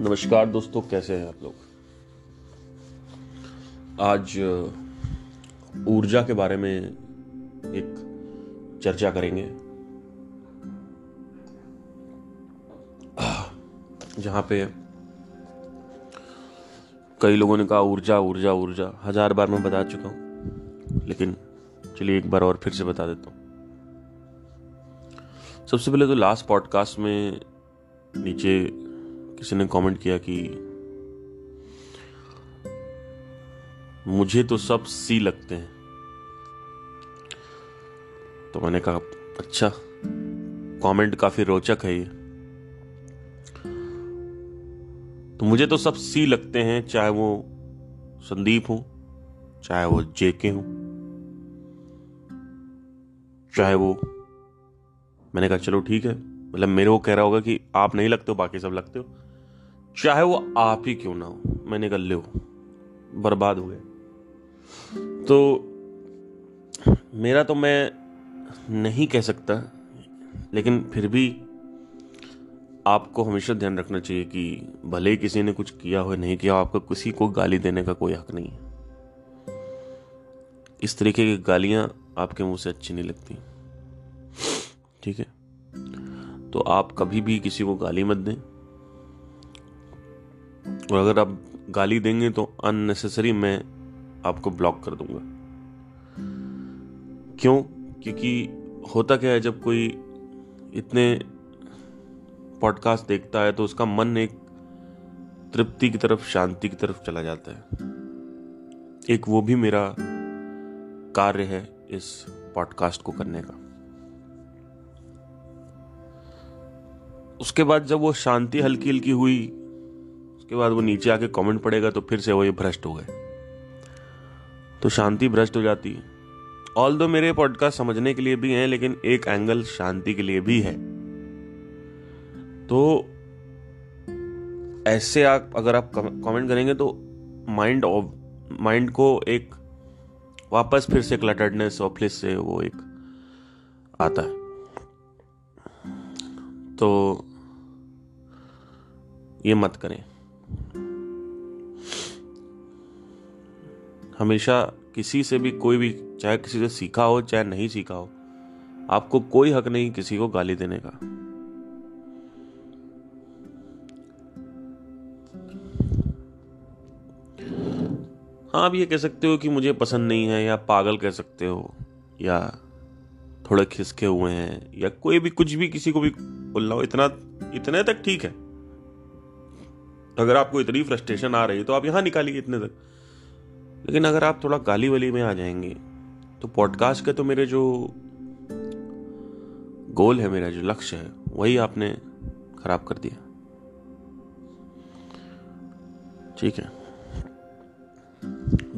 नमस्कार दोस्तों, कैसे हैं आप लोग? आज ऊर्जा के बारे में एक चर्चा करेंगे। जहाँ पे कई लोगों ने कहा, ऊर्जा ऊर्जा ऊर्जा। हज़ार बार मैं बता चुका हूँ, लेकिन चलिए एक बार और फिर से बता देता हूँ। सबसे पहले तो लास्ट पॉडकास्ट में नीचे किसी ने कमेंट किया कि मुझे तो सब सी लगते हैं। तो मैंने कहा अच्छा कमेंट काफ़ी रोचक है ये। तो मुझे तो सब सी लगते हैं, चाहे वो संदीप हो, चाहे वो जेके हो, चाहे वो मैंने कहा, चलो ठीक है मतलब मेरे को कह रहा होगा कि आप नहीं लगते हो, बाकी सब लगते हो। चाहे वो आप ही क्यों ना हो मैंने कहा ले बर्बाद हो गए तो मेरा तो मैं नहीं कह सकता, लेकिन फिर भी आपको हमेशा ध्यान रखना चाहिए कि भले ही किसी ने कुछ किया हो, नहीं किया आपका किसी को गाली देने का कोई हक नहीं है। इस तरीके की गालियाँ आपके मुँह से अच्छी नहीं लगती। ठीक है? तो आप कभी भी किसी को गाली मत दें। और अगर आप गाली देंगे तो अननेसेसरी मैं आपको ब्लॉक कर दूँगा। क्यों? क्योंकि होता क्या है, जब कोई इतने पॉडकास्ट देखता है तो उसका मन एक तृप्ति की तरफ़, शांति की तरफ़ चला जाता है। एक वो भी मेरा कार्य है इस पॉडकास्ट को करने का। उसके बाद जब वो शांति हल्की हल्की हुई उसके बाद वो नीचे आके कमेंट पड़ेगा तो फिर से वो ये भ्रष्ट हो गए। तो शांति भ्रष्ट हो जाती है। ऑल दो मेरे पॉडकास्ट समझने के लिए भी हैं, लेकिन एक एंगल शांति के लिए भी है। तो ऐसे आप, अगर आप कमेंट करेंगे तो माइंड ऑफ़ माइंड को एक वापस फिर से क्लटर्डनेस और से वो एक आता है। तो ये मत करें। हमेशा किसी से भी कोई भी, चाहे किसी से सीखा हो, चाहे नहीं सीखा हो, आपको कोई हक नहीं किसी को गाली देने का। हाँ आप ये कह सकते हो कि मुझे पसंद नहीं है, या पागल कह सकते हो, या थोड़े खिसके हुए हैं, या कोई भी, कुछ भी किसी को भी बोलना हो, इतना, इतने तक ठीक है। अगर आपको इतनी फ्रस्ट्रेशन आ रही है तो आप यहाँ निकालिए इतने तक। लेकिन अगर आप थोड़ा गाली वाली में आ जाएँगे तो पॉडकास्ट के तो मेरे जो गोल है, मेरा जो लक्ष्य है, वही आपने खराब कर दिया। ठीक है।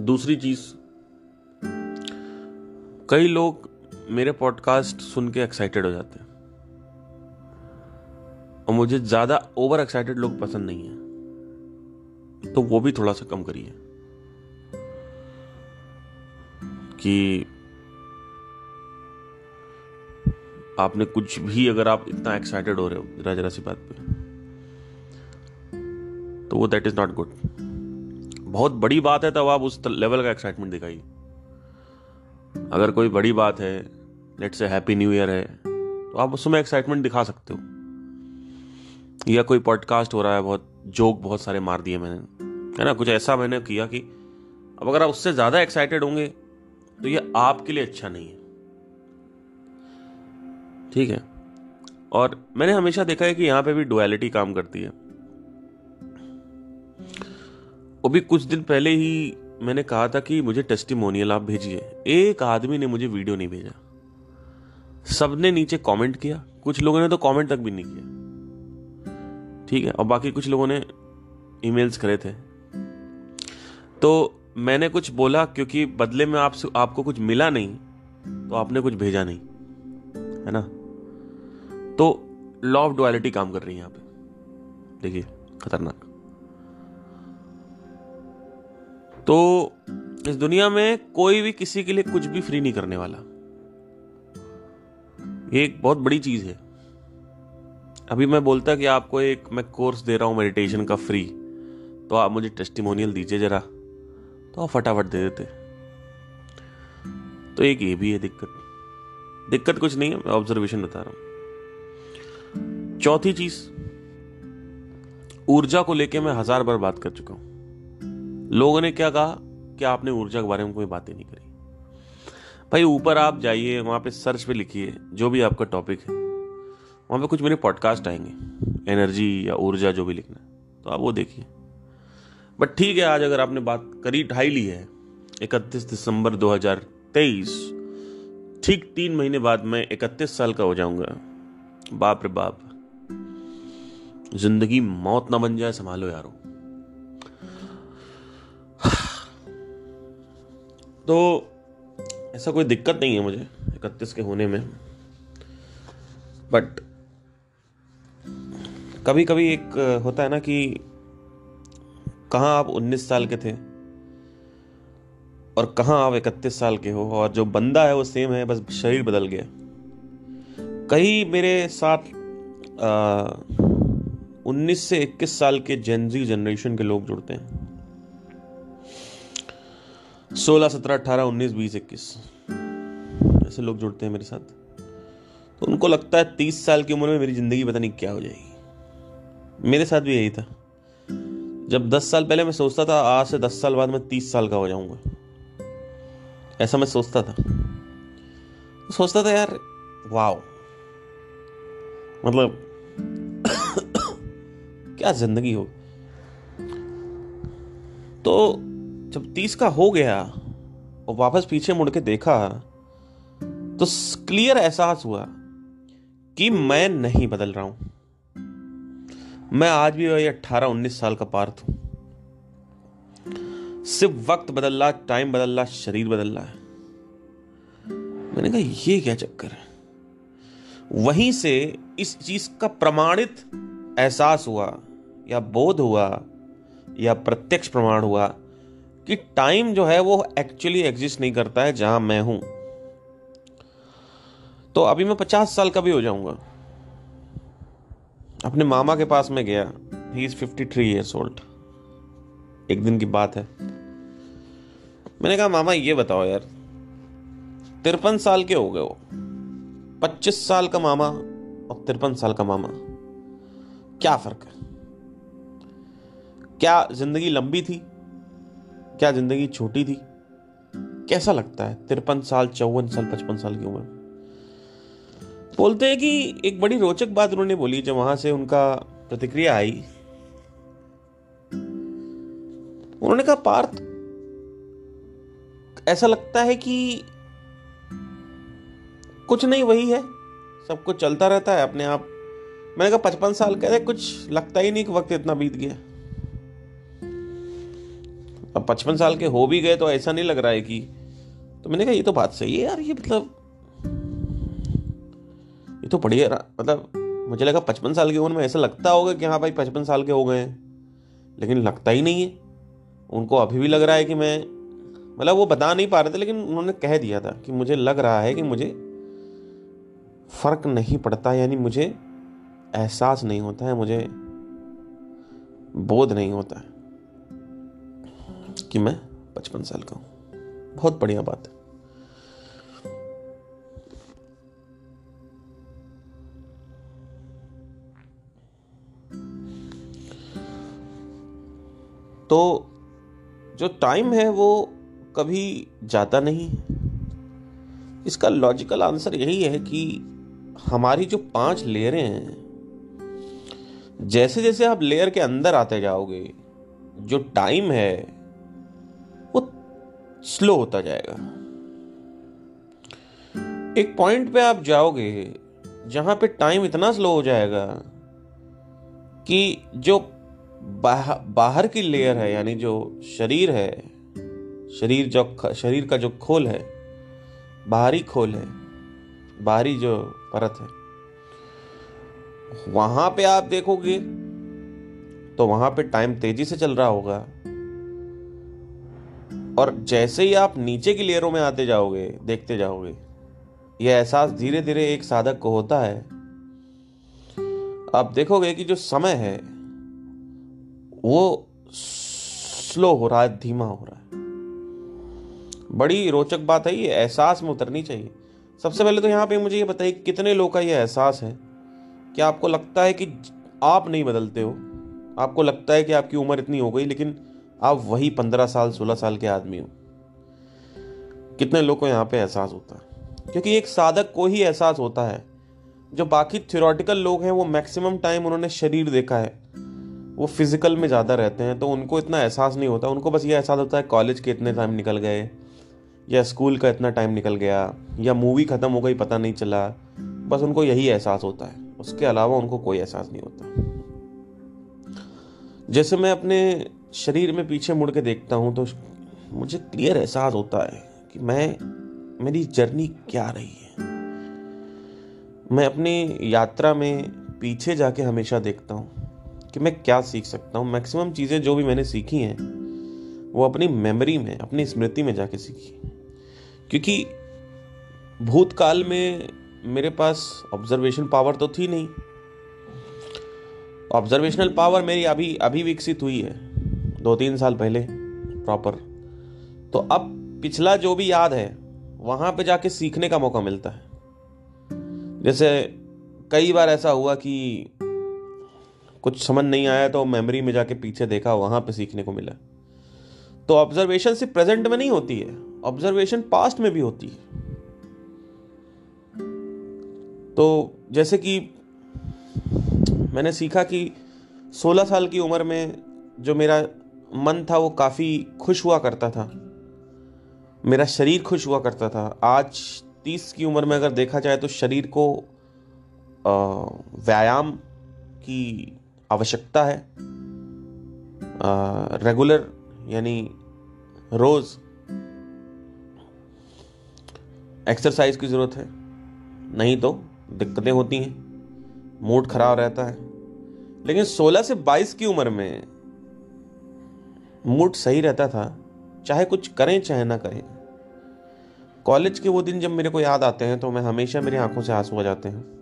दूसरी चीज़, कई लोग मेरे पॉडकास्ट सुन के एक्साइटेड हो जाते हैं। और मुझे ज़्यादा ओवर एक्साइटेड लोग पसंद नहीं है। तो वो भी थोड़ा सा कम करिए। कि आपने कुछ भी अगर आप इतना एक्साइटेड हो रहे हो जरा जरा सी बात पे तो वो दैट इज़ नॉट गुड बहुत बड़ी बात है तब आप उस लेवल का एक्साइटमेंट दिखाइए। अगर कोई बड़ी बात है लेट से हैप्पी न्यू ईयर है तो आप उसमें एक्साइटमेंट दिखा सकते हो। या कोई पॉडकास्ट हो रहा है, बहुत जोक बहुत सारे मार दिए मैंने। है ना? कुछ ऐसा मैंने किया कि अब अगर आप उससे ज़्यादा एक्साइटेड होंगे तो ये आपके लिए अच्छा नहीं है। ठीक है? और मैंने हमेशा देखा है कि यहाँ पे भी डुअलिटी काम करती है। वो भी कुछ दिन पहले ही मैंने कहा था कि मुझे टेस्टिमोनियल आप भेजिए। एक आदमी ने मुझे वीडियो नहीं भेजा। सबने नीचे कमेंट किया। कुछ लोगों ने तो कमेंट तक भी नहीं किया। ठीक है? और बाकी कुछ लोगों ने ईमेल्स करे थे। तो मैंने कुछ बोला, क्योंकि बदले में आपसे, आपको कुछ मिला नहीं तो आपने कुछ भेजा नहीं, है ना? तो लॉ ऑफ़ डुअलिटी काम कर रही है यहाँ पे। देखिए, खतरनाक। तो इस दुनिया में कोई भी किसी के लिए कुछ भी फ्री नहीं करने वाला। ये एक बहुत बड़ी चीज़ है। अभी मैं बोलता कि आपको एक मैं कोर्स दे रहा हूँ मेडिटेशन का फ्री तो आप मुझे टेस्टिमोनियल दीजिए जरा। तो आप फटाफट दे देते। तो एक ये भी है दिक्कत। दिक्कत कुछ नहीं है, मैं ऑब्जर्वेशन बता रहा हूँ। चौथी चीज़, ऊर्जा को लेके मैं हज़ार बार बात कर चुका हूँ। लोगों ने क्या कहा कि आपने ऊर्जा के बारे में कोई बातें नहीं करी। भाई ऊपर आप जाइए, वहाँ पे सर्च पे लिखिए, जो भी आपका टॉपिक है। वहाँ पे कुछ मेरे पॉडकास्ट आएँगे। एनर्जी या ऊर्जा जो भी लिखना तो आप वो देखिए। बट ठीक है, आज अगर आपने बात करी, ढाई ली है, इकतीस दिसंबर 2023 ठीक तीन महीने बाद मैं इकतीस साल का हो जाऊँगा। बाप रे बाप। ज़िंदगी मौत ना बन जाए, संभालो यारो। तो ऐसा कोई दिक्कत नहीं है मुझे, इकतीस के होने में। बट कभी कभी एक होता है ना कि कहाँ आप 19 साल के थे और कहाँ आप इकतीस साल के हो और जो बंदा है वो सेम है, बस शरीर बदल गया। कई मेरे साथ उन्नीस से इक्कीस साल के जेनजी जनरेशन के लोग जुड़ते हैं। सोलह, सत्रह, अठारह, उन्नीस, बीस, इक्कीस ऐसे लोग जुड़ते हैं मेरे साथ। तो उनको लगता है तीस साल की उम्र में मेरी ज़िंदगी पता नहीं क्या हो जाएगी। मेरे साथ भी यही था। जब दस साल पहले मैं सोचता था, आज से दस साल बाद मैं तीस साल का हो जाऊँगा। ऐसा मैं सोचता था। सोचता था यार वाओ मतलब क्या ज़िंदगी हो। तो जब तीस का हो गया, और वापस पीछे मुड़ के देखा तो क्लियर एहसास हुआ कि मैं नहीं बदल रहा हूँ। मैं आज भी वही अट्ठारह उन्नीस साल का पार्थ हूँ। सिर्फ़ वक्त बदल रहा टाइम बदल रहा शरीर बदल रहा है। मैंने कहा, ये क्या चक्कर है? वहीं से इस चीज़ का प्रमाणित एहसास हुआ, या बोध हुआ, या प्रत्यक्ष प्रमाण हुआ, कि टाइम जो है वो एक्चुअली एग्जिस्ट नहीं करता है जहाँ मैं हूँ। तो अभी मैं पचास साल का भी हो जाऊँगा। अपने मामा के पास में गया। He is fifty three years old एक दिन की बात है। मैंने कहा, मामा, ये बताओ यार, तिरपन साल के हो गए हो। पच्चीस साल का मामा और तिरपन साल का मामा। क्या फ़र्क है? क्या ज़िंदगी लंबी थी? क्या ज़िंदगी छोटी थी? कैसा लगता है तिरपन साल, चौवन साल, पचपन साल की उम्र बोलते हैं कि एक बड़ी रोचक बात उन्होंने बोली जब वहाँ से उनका प्रतिक्रिया आई। उन्होंने कहा, पार्थ, ऐसा लगता है कि कुछ नहीं, वही है। सब कुछ चलता रहता है अपने आप। मैंने कहा, पचपन साल कह रहे कुछ लगता ही नहीं कि वक्त इतना बीत गया। अब पचपन साल के हो भी गए तो ऐसा नहीं लग रहा है कि तो मैंने कहा, ये तो बात सही है यार, ये मतलब तो बढ़िया मतलब मुझे लगा पचपन साल की उम्र में ऐसा लगता होगा कि हाँ भाई पचपन साल के हो गए हैं। लेकिन लगता ही नहीं है। उनको अभी भी लग रहा है कि मैं मतलब वो बता नहीं पा रहे थे, लेकिन उन्होंने कह दिया था कि मुझे लग रहा है कि मुझे फ़र्क नहीं पड़ता, यानी मुझे एहसास नहीं होता है, मुझे बोध नहीं होता है कि मैं पचपन साल का हूँ। बहुत बढ़िया बात है। तो जो टाइम है वो कभी जाता नहीं इसका लॉजिकल आंसर यही है कि हमारी जो पाँच लेयरें हैं, जैसे जैसे आप लेयर के अंदर आते जाओगे, जो टाइम है, वो स्लो होता जाएगा। एक पॉइंट पे आप जाओगे, जहाँ पे टाइम इतना स्लो हो जाएगा कि जो बाह, बाहर की लेयर है यानी जो शरीर है शरीर जो शरीर का जो खोल है बाहरी खोल है बाहरी जो परत है वहाँ पे आप देखोगे तो वहाँ पे टाइम तेज़ी से चल रहा होगा। और जैसे ही आप नीचे की लेयरों में आते जाओगे देखते जाओगे यह एहसास धीरे धीरे एक साधक को होता है। आप देखोगे कि जो समय है वो स्लो हो रहा है, धीमा हो रहा है। बड़ी रोचक बात है, ये एहसास में उतरनी चाहिए। सबसे पहले तो यहाँ पे मुझे ये बताइए कितने लोग का ये एहसास है? कि आपको लगता है कि आप नहीं बदलते हो? आपको लगता है कि आपकी उम्र इतनी हो गई, लेकिन आप वही पंद्रह साल, सोलह साल के आदमी हो। कितने लोग को यहाँ पे एहसास होता है? क्योंकि एक साधक को ही एहसास होता है। जो बाकी थियोरटिकल लोग हैं, वो मैक्सिमम टाइम उन्होंने शरीर देखा है। वो फ़िज़िकल में ज़्यादा रहते हैं तो उनको इतना एहसास नहीं होता। उनको बस ये एहसास होता है कॉलेज के इतने टाइम निकल गए, या स्कूल का इतना टाइम निकल गया, या मूवी ख़त्म हो गई, पता नहीं चला। बस उनको यही एहसास होता है। उसके अलावा उनको कोई एहसास नहीं होता। जैसे मैं अपने शरीर में पीछे मुड़ के देखता हूँ तो मुझे क्लियर एहसास होता है कि मैं, मेरी जर्नी क्या रही है। मैं अपनी यात्रा में पीछे जाके हमेशा देखता हूँ। कि मैं क्या सीख सकता हूँ। मैक्सिमम चीज़ें जो भी मैंने सीखी हैं, वो अपनी मेमोरी में, अपनी स्मृति में जाके सीखी क्योंकि भूतकाल में मेरे पास ऑब्जर्वेशन पावर तो थी नहीं। ऑब्जर्वेशनल पावर मेरी अभी अभी विकसित हुई है दो तीन साल पहले प्रॉपर तो अब पिछला जो भी याद है, वहाँ पे जाके सीखने का मौका मिलता है। जैसे कई बार ऐसा हुआ कि कुछ समझ नहीं आया तो मेमोरी में जाके पीछे देखा, वहाँ पे सीखने को मिला। तो ऑब्जर्वेशन सिर्फ़ प्रेजेंट में नहीं होती है ऑब्जर्वेशन पास्ट में भी होती है। तो जैसे कि मैंने सीखा कि 16 साल की उम्र में जो मेरा मन था, वो काफ़ी खुश हुआ करता था। मेरा शरीर खुश हुआ करता था। आज 30 की उम्र में अगर देखा जाए तो शरीर को व्यायाम की आवश्यकता है। रेगुलर यानी रोज एक्सरसाइज की ज़रूरत है। नहीं तो दिक्कतें होती हैं, मूड खराब रहता है। लेकिन 16 से 22 की उम्र में मूड सही रहता था, चाहे कुछ करें, चाहे ना करें। कॉलेज के वो दिन जब मेरे को याद आते हैं तो मैं हमेशा मेरी आँखों से आँसू आ जाते हैं।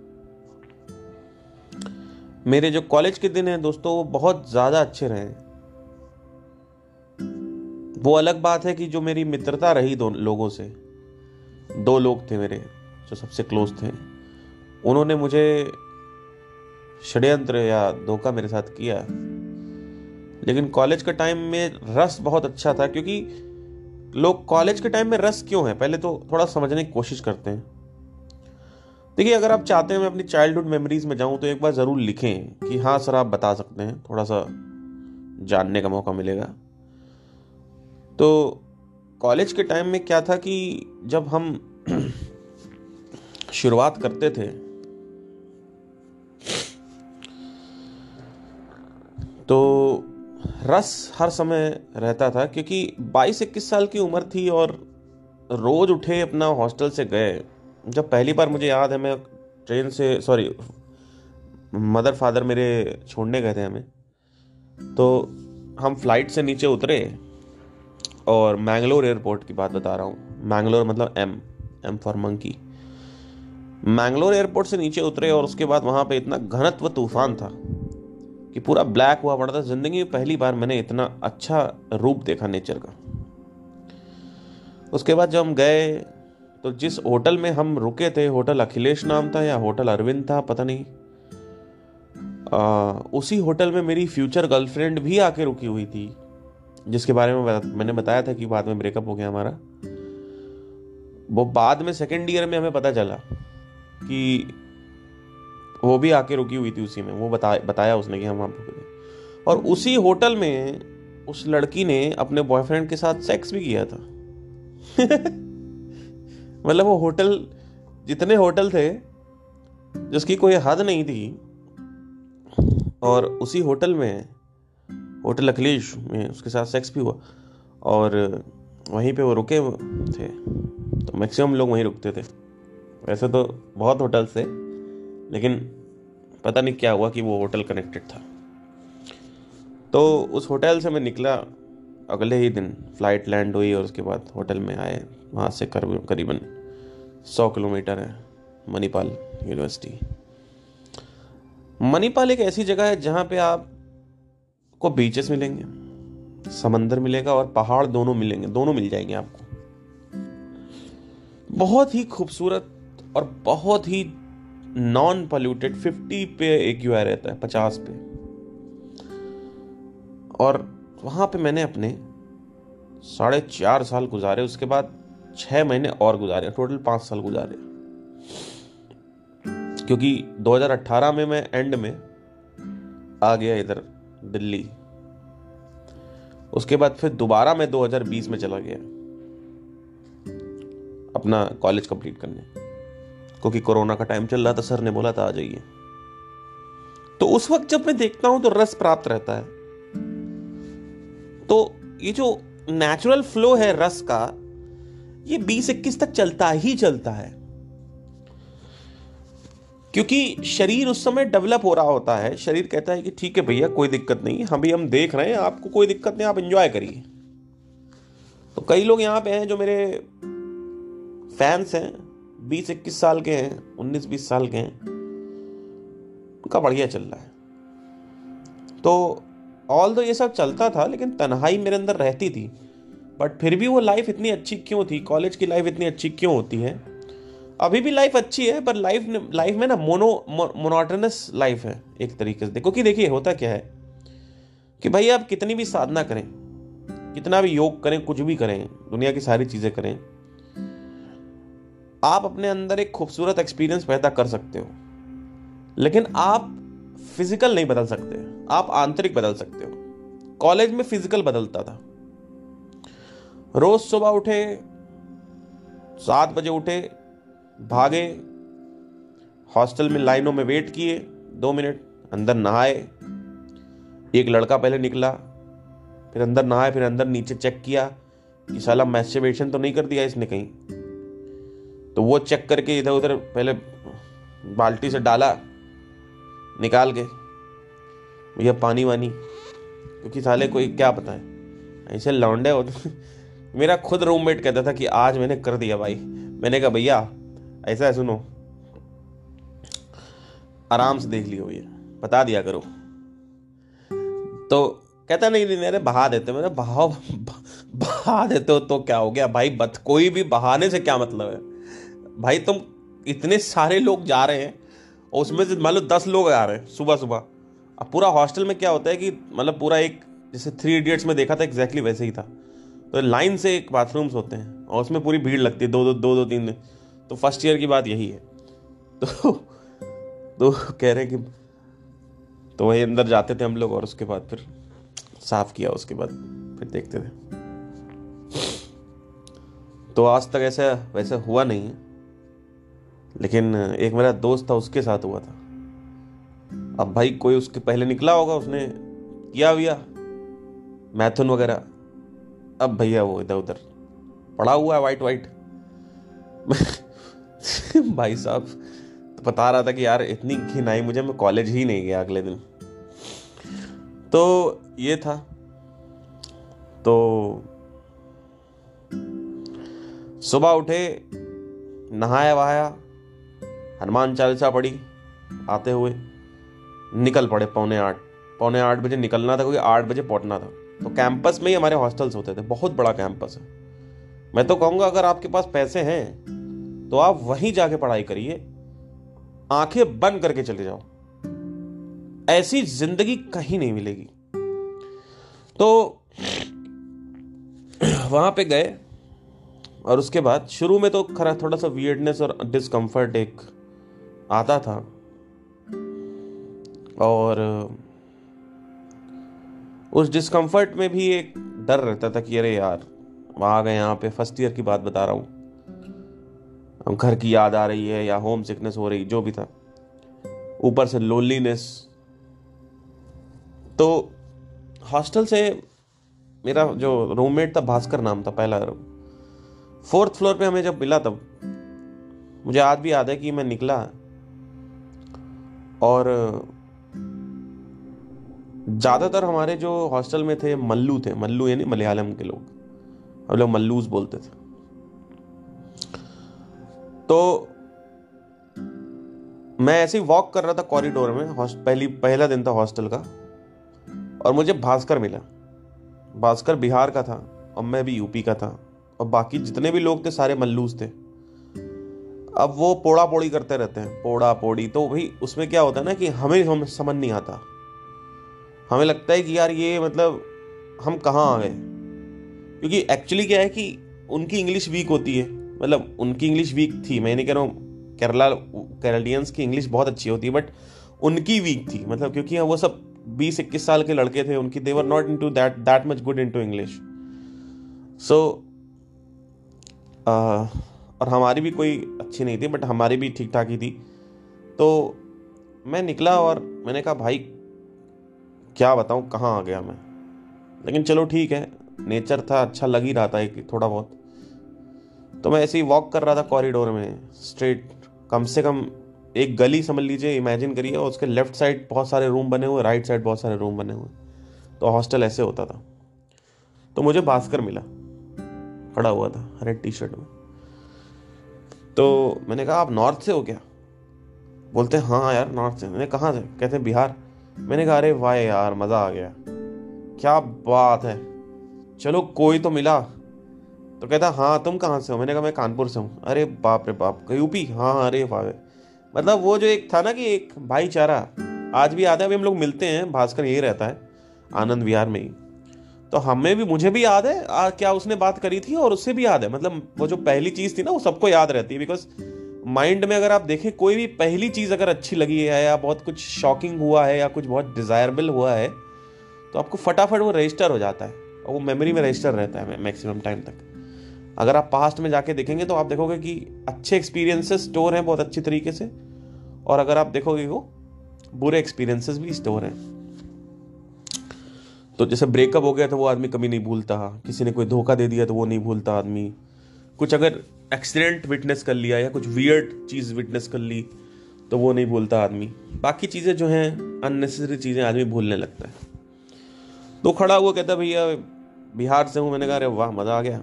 मेरे जो कॉलेज के दिन हैं दोस्तों, वो बहुत ज़्यादा अच्छे रहे। वो अलग बात है कि जो मेरी मित्रता रही दो लोगों से, दो लोग थे मेरे जो सबसे क्लोज थे, उन्होंने मुझे षड्यंत्र या धोखा मेरे साथ किया। लेकिन कॉलेज के टाइम में रस बहुत अच्छा था, क्योंकि लोग कॉलेज के टाइम में रस क्यों है? पहले तो थोड़ा समझने की कोशिश करते हैं। देखिए, अगर आप चाहते हैं मैं अपनी चाइल्डहुड मेमोरीज में जाऊँ तो एक बार ज़रूर लिखें कि हाँ सर, आप बता सकते हैं थोड़ा सा जानने का मौका मिलेगा। तो कॉलेज के टाइम में क्या था कि जब हम शुरुआत करते थे तो रस हर समय रहता था क्योंकि 22-21 साल की उम्र थी और रोज उठे अपना हॉस्टल से गए। जब पहली बार मुझे याद है, मैं ट्रेन से सॉरी मदर फादर मेरे छोड़ने गए थे हमें। तो हम फ़्लाइट से नीचे उतरे और मैंगलोर एयरपोर्ट की बात बता रहा हूँ। मैंगलोर मतलब M M for monkey Mangalore airport से नीचे उतरे और उसके बाद वहाँ पे इतना घनत्व तूफ़ान था कि पूरा ब्लैक हुआ पड़ा था। ज़िंदगी में पहली बार मैंने इतना अच्छा रूप देखा नेचर का। उसके बाद जब हम गए तो जिस होटल में हम रुके थे होटल अखिलेश नाम था या होटल अरविंद था पता नहीं आ, उसी होटल में मेरी फ्यूचर गर्लफ्रेंड भी आके रुकी हुई थी जिसके बारे में मैंने बताया था कि बाद में ब्रेकअप हो गया हमारा। वो बाद में सेकेंड ईयर में हमें पता चला कि वो भी आके रुकी हुई थी उसी में वो बता बताया उसने कि हम वहाँ रुके। और उसी होटल में उस लड़की ने अपने बॉयफ्रेंड के साथ सेक्स भी किया था। मतलब वो होटल, जितने होटल थे, जिसकी कोई हद नहीं थी, और उसी होटल में, होटल अखिलेश में उसके साथ सेक्स भी हुआ, और वहीं पे वो रुके थे तो मैक्सिमम लोग वहीं रुकते थे। वैसे तो बहुत होटल थे, लेकिन पता नहीं क्या हुआ कि वो होटल कनेक्टेड था। तो उस होटल से मैं निकला, अगले ही दिन फ़्लाइट लैंड हुई और उसके बाद होटल में आए। वहाँ से करीबन सौ किलोमीटर है, मणिपाल यूनिवर्सिटी। मणिपाल एक ऐसी जगह है जहाँ पे आप को बीचेस मिलेंगे, समंदर मिलेगा और पहाड़ दोनों मिलेंगे, दोनों मिल जाएँगे आपको। बहुत ही खूबसूरत और बहुत ही नॉन पॉल्यूटेड 50 पे एक यू रहता है 50 पे। और वहाँ पे मैंने अपने साढ़े चार साल गुजारे, उसके बाद छह महीने और गुजारे टोटल पाँच साल गुजारे क्योंकि 2018 में मैं एंड में आ गया इधर दिल्ली। उसके बाद फिर दोबारा मैं 2020 में चला गया अपना कॉलेज कंप्लीट करने। क्योंकि कोरोना का टाइम चल रहा था, सर ने बोला था, आ जाइए। तो उस वक्त जब मैं देखता हूँ तो रस प्राप्त रहता है। तो ये जो नेचुरल फ्लो है रस का ये बीस इक्कीस तक चलता ही चलता है। क्योंकि शरीर उस समय डेवलप हो रहा होता है, शरीर कहता है कि ठीक है भैया, कोई दिक्कत नहीं हम भी हम देख रहे हैं, आपको कोई दिक्कत नहीं, आप इंजॉय करिए। तो कई लोग यहाँ पे हैं जो मेरे फैंस हैं, बीस इक्कीस साल के हैं, उन्नीस बीस साल के हैं, उनका बढ़िया चल रहा है। तो ऑल तो ये सब चलता था, लेकिन तन्हाई मेरे अंदर रहती थी। बट फिर भी वो लाइफ इतनी अच्छी क्यों थी? कॉलेज की लाइफ इतनी अच्छी क्यों होती है? अभी भी लाइफ अच्छी है पर लाइफ लाइफ में ना मोनो मोनोटनस लाइफ है, एक तरीके से। क्योंकि देखिए, होता क्या है? कि भाई आप कितनी भी साधना करें, कितना भी योग करें, कुछ भी करें, दुनिया की सारी चीज़ें करें, आप अपने अंदर एक खूबसूरत एक्सपीरियंस पैदा कर सकते हो। लेकिन आप फ़िज़िकल नहीं बदल सकते, आप आंतरिक बदल सकते हो। कॉलेज में फ़िज़िकल बदलता था। रोज सुबह उठे, सात बजे उठे, भागे, हॉस्टल में लाइनों में वेट किए, दो मिनट, अंदर नहाए, एक लड़का पहले निकला, फिर अंदर नहाए, फिर अंदर नीचे चेक किया कि साला मैस्टिवेशन तो नहीं कर दिया इसने कहीं। तो वो चेक करके इधर उधर पहले बाल्टी से डाला, निकाल के, भैया पानी वानी, क्योंकि साले कोई क्या पता है, ऐसे लौंडे होते मेरा खुद रूममेट कहता था कि आज मैंने कर दिया भाई। मैंने कहा, भैया, ऐसा है, सुनो। आराम से देख लियो भैया बता दिया करो। तो कहता, नहीं नहीं अरे बहा देते मैंने बहाओ, बहा देते हो तो क्या हो गया? भाई, बत, कोई भी बहाने से क्या मतलब है? भाई, तुम इतने सारे लोग जा रहे हैं, और उसमें से मान लो दस लोग आ रहे हैं सुबह सुबह अब पूरा हॉस्टल में क्या होता है कि मतलब पूरा एक, जैसे थ्री इडियट्स में देखा था एग्जैक्टली वैसे ही था। तो लाइन से एक बाथरूम्स होते हैं और उसमें पूरी भीड़ लगती है, दो दो दो दो, तीन दिन। तो फ़र्स्ट ईयर की बात यही है। तो तो कह रहे हैं कि तो वही अंदर जाते थे हम लोग और उसके बाद फिर साफ़ किया, उसके बाद फिर देखते थे। तो आज तक ऐसा, वैसे हुआ नहीं है। लेकिन एक मेरा दोस्त था, उसके साथ हुआ था। अब भाई कोई उसके पहले निकला होगा, उसने किया भैया मैथुन वगैरह। अब भैया वो इधर उधर। पड़ा हुआ है वाइट वाइट भाई साहब तो बता रहा था कि यार इतनी घिन आई मुझे, मैं कॉलेज ही नहीं गया अगले दिन। तो ये था। तो सुबह उठे, नहाया वहाया, हनुमान चालीसा पढ़ी, आते हुए निकल पड़े पौने आठ। पौने आठ बजे निकलना था, क्योंकि आठ बजे पहुँचना था। तो कैंपस में ही हमारे हॉस्टल्स होते थे, बहुत बड़ा कैंपस है। मैं तो कहूँगा, अगर आपके पास पैसे हैं तो आप वहीं जाके पढ़ाई करिए, आँखें बंद करके चले जाओ। ऐसी ज़िंदगी कहीं नहीं मिलेगी। तो वहाँ पे गए, और उसके बाद शुरू में तो खरा थोड़ा सा वियर्डनेस और डिस्कम्फर्ट एक आता था। और उस डिस्कम्फर्ट में भी एक डर रहता था कि अरे यार आ गए यहाँ पे फ़र्स्ट ईयर की बात बता रहा हूँ। घर की याद आ रही है या होम सिकनेस हो रही, जो भी था। ऊपर से लोनलीनेस तो हॉस्टल से मेरा जो रूममेट था, भास्कर नाम था, पहला फोर्थ फ्लोर पे हमें जब मिला तब, मुझे आज भी याद है कि मैं निकला और ज़्यादातर हमारे जो हॉस्टल में थे, मल्लू थे। मल्लू यानी मलयालम के लोग। हम लोग मल्लूस बोलते थे। तो मैं ऐसे ही वॉक कर रहा था कॉरिडोर में पहली, पहला दिन था हॉस्टल का। और मुझे भास्कर मिला। भास्कर बिहार का था और मैं भी यूपी का था। और बाकी जितने भी लोग थे, सारे मल्लूस थे। अब वो पोड़ा पोड़ी करते रहते हैं। पोड़ा पोड़ी तो भाई उसमें क्या होता है ना कि हमें, हम समझ नहीं आता। हमें लगता है कि यार ये मतलब हम कहाँ आ गए? क्योंकि एक्चुअली क्या है कि उनकी इंग्लिश वीक होती है। मतलब उनकी इंग्लिश वीक थी। मैं नहीं कह रहा हूँ केरला केरलियंस की इंग्लिश बहुत अच्छी होती है बट उनकी वीक थी। मतलब क्योंकि वो सब बीस, इक्कीस साल के लड़के थे, उनकी they were not into that that much good into English so और हमारी भी कोई अच्छी नहीं थी बट हमारी भी ठीक ठाक ही थी। तो मैं निकला और मैंने कहा, भाई क्या बताऊँ, कहाँ आ गया मैं? लेकिन चलो ठीक है नेचर था अच्छा लग ही रहा था एक, थोड़ा बहुत। तो मैं ऐसे ही वॉक कर रहा था कॉरिडोर में स्ट्रेट कम से कम एक गली समझ लीजिए इमेजिन करिए, और उसके लेफ़्ट साइड बहुत सारे रूम बने हुए राइट साइड बहुत सारे रूम बने हुए। तो हॉस्टल ऐसे होता था। तो मुझे भास्कर मिला, खड़ा हुआ था रेड टी शर्ट में। तो मैंने कहा, आप नॉर्थ से हो क्या? बोलते हाँ यार नॉर्थ से। मैंने कहाँ से? कहते, बिहार। मैंने कहा अरे वाह यार मज़ा आ गया। क्या बात है। चलो कोई तो मिला। तो कहता हाँ तुम कहाँ से हो? मैंने कहा मैं कानपुर से हूँ। अरे बाप रे बाप यूपी? हाँ हाँ अरे वाह। मतलब वो जो एक था ना कि एक भाईचारा आज भी याद है अभी हम लोग मिलते हैं भास्कर यही रहता है आनंद विहार में ही। तो हमें भी मुझे भी याद है आ, क्या उसने बात करी थी और उससे भी याद है। मतलब वो जो पहली चीज़ थी ना वो सबको याद रहती है बिकॉज़ माइंड में अगर आप देखें, कोई भी पहली चीज़ अगर अच्छी लगी है या बहुत कुछ शॉकिंग हुआ है या कुछ बहुत डिज़ायरेबल हुआ है तो आपको फटाफट वो रजिस्टर हो जाता है और वो मेमोरी में रजिस्टर रहता है मैक्सिमम टाइम तक। अगर आप पास्ट में जाके देखेंगे तो आप देखोगे कि अच्छे एक्सपीरियंसेस स्टोर हैं बहुत अच्छी तरीके से और अगर आप देखोगे वो बुरे एक्सपीरियंसेस भी स्टोर हैं। तो जैसे ब्रेकअप हो गया तो वो आदमी कभी नहीं भूलता, किसी ने कोई धोखा दे दिया तो वो नहीं भूलता आदमी। कुछ अगर एक्सीडेंट विटनेस कर लिया या कुछ वियर्ड चीज़ विटनेस कर ली तो वो नहीं भूलता आदमी। बाकी चीज़ें जो हैं अननेसेसरी चीज़ें आदमी भूलने लगता है। तो खड़ा हुआ कहता भैया, बिहार से हूँ। मैंने कहा, अरे वाह, मज़ा आ गया।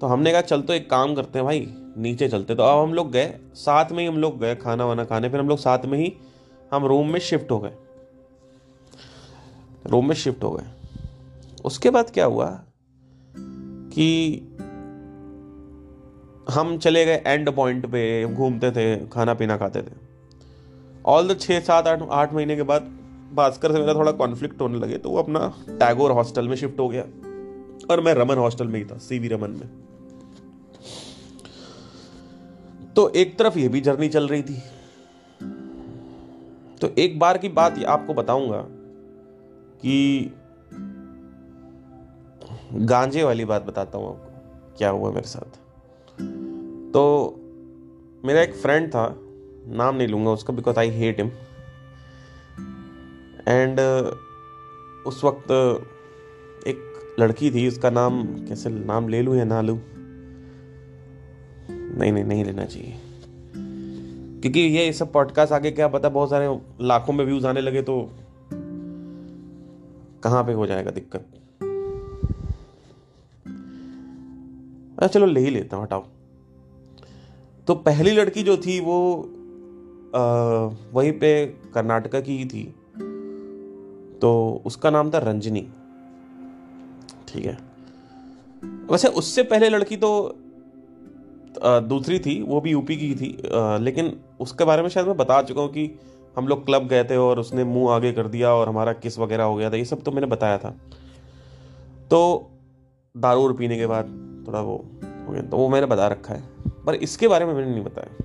तो हमने कहा, चल तो एक काम करते हैं भाई, नीचे चलते। तो अब हम लोग गए, साथ में ही हम लोग गए खाना वाना खाने, फिर हम लोग साथ में ही हम रूम में शिफ्ट हो गए। रूम में शिफ्ट हो गए। उसके बाद क्या हुआ कि हम चले गए एंड पॉइंट पे, घूमते थे, खाना पीना खाते थे। ऑल द छः सात, आठ आठ महीने के बाद भास्कर से मेरा थोड़ा कॉन्फ्लिक्ट होने लगे तो वो अपना टैगोर हॉस्टल में शिफ्ट हो गया। और मैं रमन हॉस्टल में ही था सीवी रमन में। तो एक तरफ़ ये भी जर्नी चल रही थी। तो एक बार की बात आपको बताऊँगा कि गांजे वाली बात बताता हूँ आपको, क्या हुआ मेरे साथ। तो मेरा एक फ्रेंड था, नाम नहीं लूँगा उसका because I hate him and उस वक्त एक लड़की थी, उसका नाम, कैसे नाम ले लूँ या ना लूँ? नहीं नहीं नहीं लेना चाहिए। क्योंकि ये सब पॉडकास्ट आगे क्या पता बहुत सारे लाखों में व्यूज़ आने लगे तो कहाँ पे हो जाएगा दिक्कत? अच्छा चलो ले ही लेता हूँ, हटाओ। तो पहली लड़की जो थी वो वहीं पे कर्नाटका की ही थी। तो उसका नाम था रंजनी। ठीक है। वैसे उससे पहले लड़की तो दूसरी थी, वो भी यूपी की थी लेकिन उसके बारे में शायद मैं बता चुका हूँ कि हम लोग क्लब गए थे और उसने मुँह आगे कर दिया और हमारा किस वगैरह हो गया था, ये सब तो मैंने बताया था। तो दारू पीने के बाद थोड़ा वो हो गया। तो वो मैंने बता रखा है। पर इसके बारे में मैंने नहीं बताया।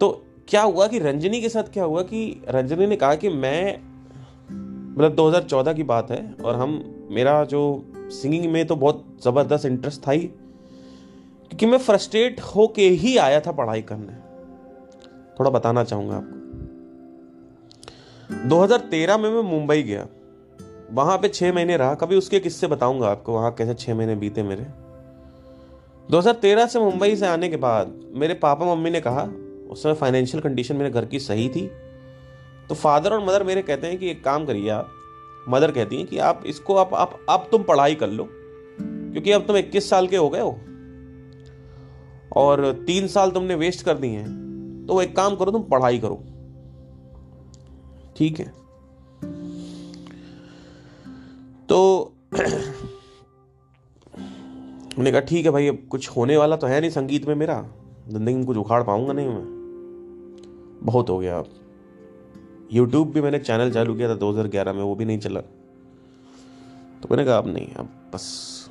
तो क्या हुआ कि रंजनी के साथ क्या हुआ कि रंजनी ने कहा कि मैं मतलब 2014 की बात है और हम, मेरा जो सिंगिंग में तो बहुत ज़बरदस्त इंटरेस्ट था ही, क्योंकि मैं फ्रस्ट्रेट होके ही आया था पढ़ाई करने। थोड़ा बताना चाहूँगा आपको। 2013 में मैं मुंबई गया। वहाँ पे छह महीने रहा। कभी उसके किस्से बताऊँगा आपको, वहाँ कैसे छह महीने बीते मेरे। 2013 से मुंबई से आने के बाद मेरे पापा मम्मी ने कहा, उस समय फाइनेंशियल कंडीशन मेरे घर की सही थी। तो फादर और मदर मेरे कहते हैं कि एक काम करिए आप। मदर कहती हैं कि आप इसको, आप आप अब तुम पढ़ाई कर लो, क्योंकि अब तुम 21 साल के हो गए हो। और तीन साल तुमने वेस्ट कर दिए हैं तो एक काम करो, तुम पढ़ाई करो। ठीक है। तो मैंने कहा, ठीक है भाई, अब कुछ होने वाला तो है नहीं संगीत में मेरा। ज़िंदगी में कुछ उखाड़ पाऊँगा नहीं मैं। बहुत हो गया अब। यूट्यूब भी मैंने चैनल चालू किया था 2011 में, वो भी नहीं चला। तो मैंने कहा, अब नहीं, अब बस,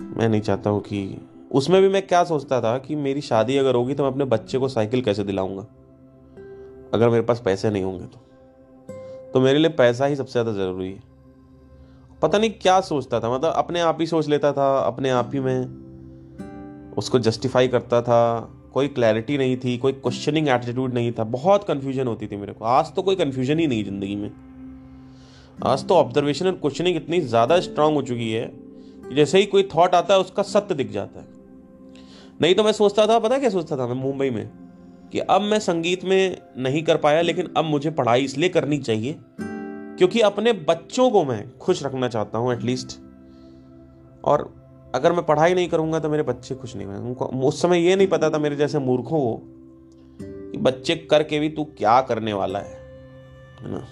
मैं नहीं चाहता हूँ कि उसमें भी मैं क्या सोचता था कि मेरी शादी अगर होगी तो मैं अपने बच्चे को साइकिल कैसे दिलाऊँगा? अगर मेरे पास पैसे नहीं होंगे तो। तो मेरे लिए पैसा ही सबसे ज़्यादा ज़रूरी है। पता नहीं क्या सोचता था मतलब अपने आप ही सोच लेता था, अपने आप ही में उसको जस्टिफाई करता था, कोई क्लैरिटी नहीं थी, कोई क्वेश्चनिंग एटीट्यूड नहीं था, बहुत कन्फ्यूज़न होती थी मेरे को। आज तो कोई कन्फ्यूज़न ही नहीं ज़िंदगी में। आज तो ऑब्जर्वेशन और क्वेश्चनिंग इतनी ज़्यादा स्ट्रांग हो चुकी है कि जैसे ही कोई थॉट आता है, उसका सत्य दिख जाता है। नहीं तो मैं सोचता था, पता क्या सोचता था मैं मुंबई में? कि अब मैं संगीत में नहीं कर पाया, लेकिन अब मुझे पढ़ाई इसलिए करनी चाहिए क्योंकि अपने बच्चों को मैं खुश रखना चाहता हूँ एटलीस्ट और अगर मैं पढ़ाई नहीं करूँगा तो मेरे बच्चे खुश नहीं होंगे। उनको उस समय ये नहीं पता था मेरे जैसे मूर्खों को कि बच्चे करके भी तू क्या करने वाला है है ना?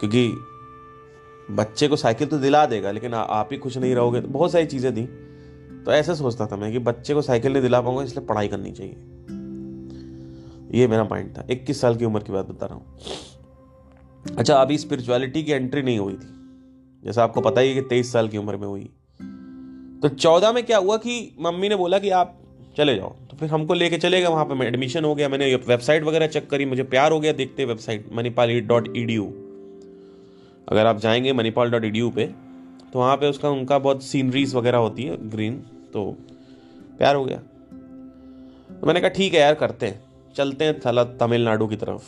क्योंकि बच्चे को साइकिल तो दिला देगा लेकिन आ, आप ही खुश नहीं रहोगे। तो बहुत सारी चीज़ें थी। तो ऐसे सोचता था मैं कि बच्चे को साइकिल नहीं दिला पाऊँगा इसलिए पढ़ाई करनी चाहिए। ये मेरा माइंड था। इक्कीस साल की उम्र की बात बता रहा हूँ। अच्छा अभी स्पिरिचुअलिटी की एंट्री नहीं हुई थी। जैसा आपको पता ही है कि तेईस साल की उम्र में हुई। तो चौदह में क्या हुआ कि मम्मी ने बोला कि आप चले जाओ। तो फिर हमको लेके चले गए, वहाँ पे एडमिशन हो गया। मैंने वेबसाइट वगैरह चेक करी, मुझे प्यार हो गया देखते website Manipal dot E D अगर आप जाएँगे मणिपाल डॉट ई डी पे तो वहाँ पे उसका, उनका बहुत सीनरीज वगैरह होती है ग्रीन तो प्यार हो गया। तो मैंने कहा, ठीक है यार, करते हैं। चलते हैं थला, तमिलनाडु की तरफ़,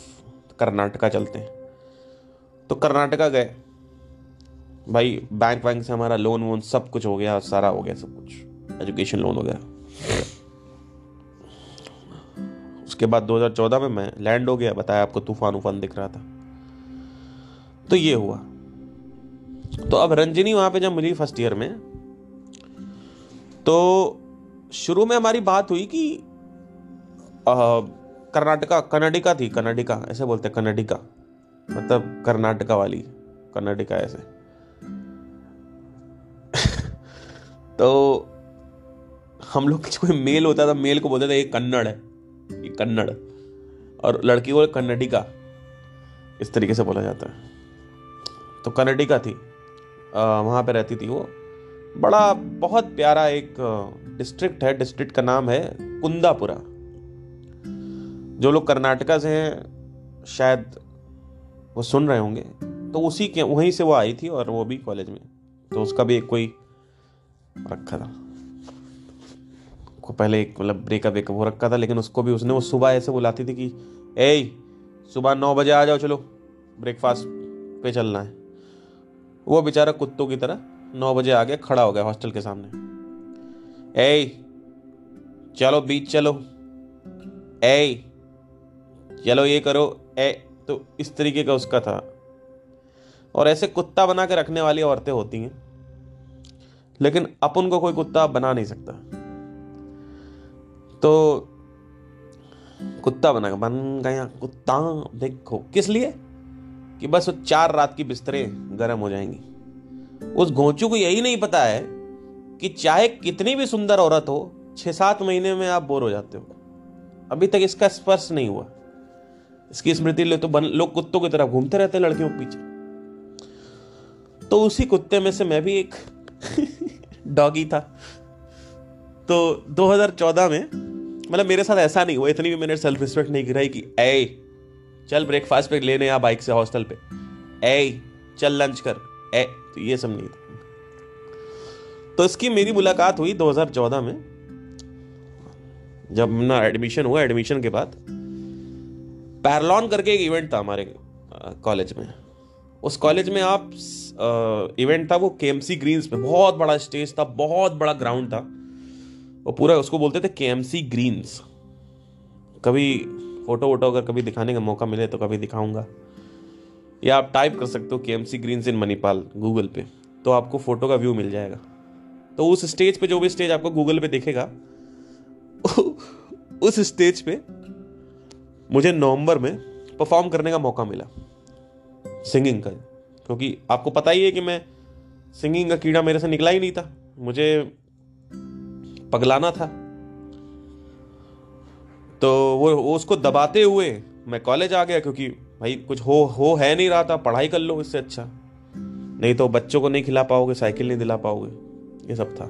कर्नाटका चलते हैं। तो कर्नाटका गए। भाई बैंक वैंक से हमारा लोन वोन सब कुछ हो गया, सारा हो गया सब कुछ। एजुकेशन लोन हो गया उसके बाद 2014 में मैं लैंड हो गया, बताया आपको तूफ़ान उफान दिख रहा था। तो ये हुआ। तो अब रंजनी वहाँ पे जब मिली फ़र्स्ट ईयर में तो शुरू में हमारी बात हुई कि कर्नाटका, कनाडिका थी, कनाडिका, ऐसे बोलते कनाडिका। मतलब कर्नाटका वाली, कर्नाटका ऐसे। तो हम लोग कोई मेल होता था, मेल को बोलते थे, ये कन्नड़ है, ये कन्नड़। और लड़की को कन्नडिका। इस तरीके से बोला जाता है। तो कन्नडिका थी। वहाँ पे रहती थी वो। बड़ा, बहुत प्यारा एक डिस्ट्रिक्ट है। डिस्ट्रिक्ट का नाम है कुंदापुरा। जो लोग कर्नाटका से हैं, शायद वो सुन रहे होंगे। तो उसी के, वहीं से वो आई थी और वो भी कॉलेज में। तो उसका भी एक कोई रखा था। को पहले एक मतलब ब्रेकअप वेकअप हो रखा था, लेकिन उसको भी उसने वो सुबह ऐसे बुलाती थी कि ए सुबह नौ बजे आ जाओ, चलो ब्रेकफास्ट पे चलना है। वो बेचारा कुत्तों की तरह नौ बजे आ गया खड़ा हो गया हॉस्टल के सामने। ए चलो बीच चलो। ए चलो, ये करो, ए तो इस तरीके का उसका था। और ऐसे कुत्ता बना के रखने वाली औरतें होती हैं, लेकिन अपन को कोई कुत्ता बना नहीं सकता। तो कुत्ता बना बन गया कुत्ता, देखो। किस लिए? कि बस वो चार रात की बिस्तरे गर्म हो जाएँगी। उस घोंचू को यही नहीं पता है कि चाहे कितनी भी सुंदर औरत हो, छह सात महीने में आप बोर हो जाते हो। अभी तक इसका स्पर्श नहीं हुआ। इसकी स्मृति ले तो बन, लोग कुत्तों की तरह घूमते रहते हैं लड़कियों के पीछे। तो उसी कुत्ते में से मैं भी एक डॉगी था। तो 2014 में मतलब मेरे साथ ऐसा नहीं हुआ, इतनी भी मैंने सेल्फ रिस्पेक्ट नहीं गिराई कि ए चल ब्रेकफास्ट पे लेने आ बाइक से हॉस्टल पे। ए चल लंच कर। ए तो ये सब नहीं था। तो इसकी मेरी मुलाकात हुई 2014 में, जब ना एडमिशन हुआ एडमिशन के बाद। पैरलॉन करके एक इवेंट था हमारे कॉलेज में। उस कॉलेज में आप इवेंट था वो के ग्रीन्स पे बहुत बड़ा स्टेज था, बहुत बड़ा ग्राउंड था। वो पूरा उसको बोलते थे के ग्रीन्स कभी फ़ोटो वोटो अगर कभी दिखाने का मौका मिले तो कभी दिखाऊँगा। या आप टाइप कर सकते हो K M C greens in Manipal Google पे। तो आपको फ़ोटो का व्यू मिल जाएगा। तो उस स्टेज पे, जो भी स्टेज आपको गूगल पे दिखेगा, उस स्टेज पे मुझे नवंबर में परफॉर्म करने का मौका मिला। सिंगिंग का क्योंकि आपको पता ही है कि मैं सिंगिंग का कीड़ा मेरे से निकला ही नहीं था। मुझे पगलाना था। तो वो, उसको दबाते हुए मैं कॉलेज आ गया क्योंकि भाई कुछ हो हो है नहीं रहा था पढ़ाई कर लो इससे अच्छा। नहीं तो बच्चों को नहीं खिला पाओगे साइकिल नहीं दिला पाओगे। ये सब था।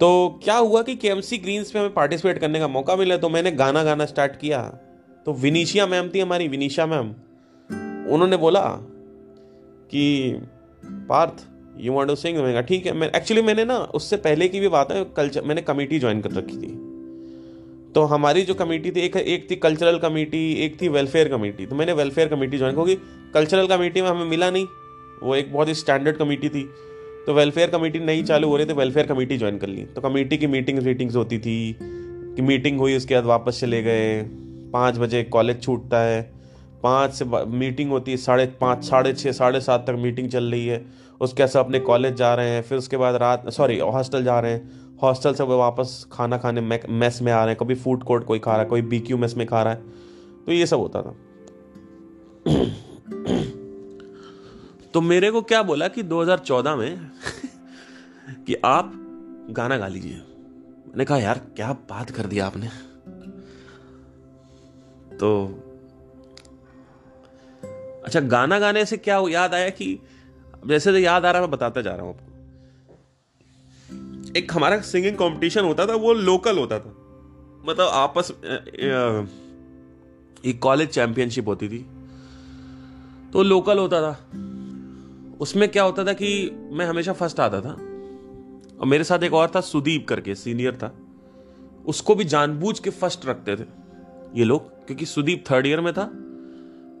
तो क्या हुआ कि के एम सी ग्रीन्स पे हमें पार्टिसिपेट करने का मौका मिला? तो मैंने गाना गाना स्टार्ट किया। तो विनीशिया मैम थी हमारी, विनीशा मैम। उन्होंने बोला कि, Parth you want to sing कहा, ठीक है। मैं एक्चुअली मैंने ना, उससे पहले की भी बात है कल्चर मैंने कमेटी ज्वाइन कर रखी थी। तो हमारी जो कमेटी थी, एक एक थी कल्चरल कमेटी एक थी वेलफेयर कमेटी तो मैंने वेलफेयर कमेटी ज्वाइन क्योंकि कल्चरल कमेटी में हमें मिला नहीं। वो एक बहुत ही स्टैंडर्ड कमेटी थी। तो वेलफेयर कमेटी नहीं चालू हो रही थी वेलफेयर कमेटी ज्वाइन कर ली। तो कमेटी की मीटिंग्स वीटिंग्स होती थी, कि मीटिंग हुई, उसके बाद वापस चले गए। पाँच बजे कॉलेज छूटता है। पाँच से मीटिंग होती है, साढ़े पाँच, साढ़े छः, साढ़े सात तक मीटिंग चल रही है। उसके सब अपने कॉलेज जा रहे हैं। फिर उसके बाद रात सॉरी हॉस्टल जा रहे हैं। हॉस्टल से वो वापस खाना खाने मेस में आ रहे हैं। कभी फ़ूड कोर्ट कोई खा रहा है, कोई बी क्यू मेस में खा रहा है। तो ये सब होता था। तो मेरे को क्या बोला कि 2014 में कि आप गाना गा लीजिए। मैंने कहा, यार, क्या बात कर दिया आपने? तो अच्छा गाना गाने से क्या याद आया कि, जैसे तो याद आ रहा है, मैं बताता जा रहा हूँ आपको। एक हमारा सिंगिंग कंपटीशन होता था, वो लोकल होता था। मतलब आपस एक कॉलेज चैंपियनशिप होती थी। तो लोकल होता था। उसमें क्या होता था कि मैं हमेशा फ़र्स्ट आता था। और मेरे साथ एक और था, सुदीप करके, सीनियर था। उसको भी जानबूझ के फ़र्स्ट रखते थे ये लोग, क्योंकि सुदीप थर्ड ईयर में था।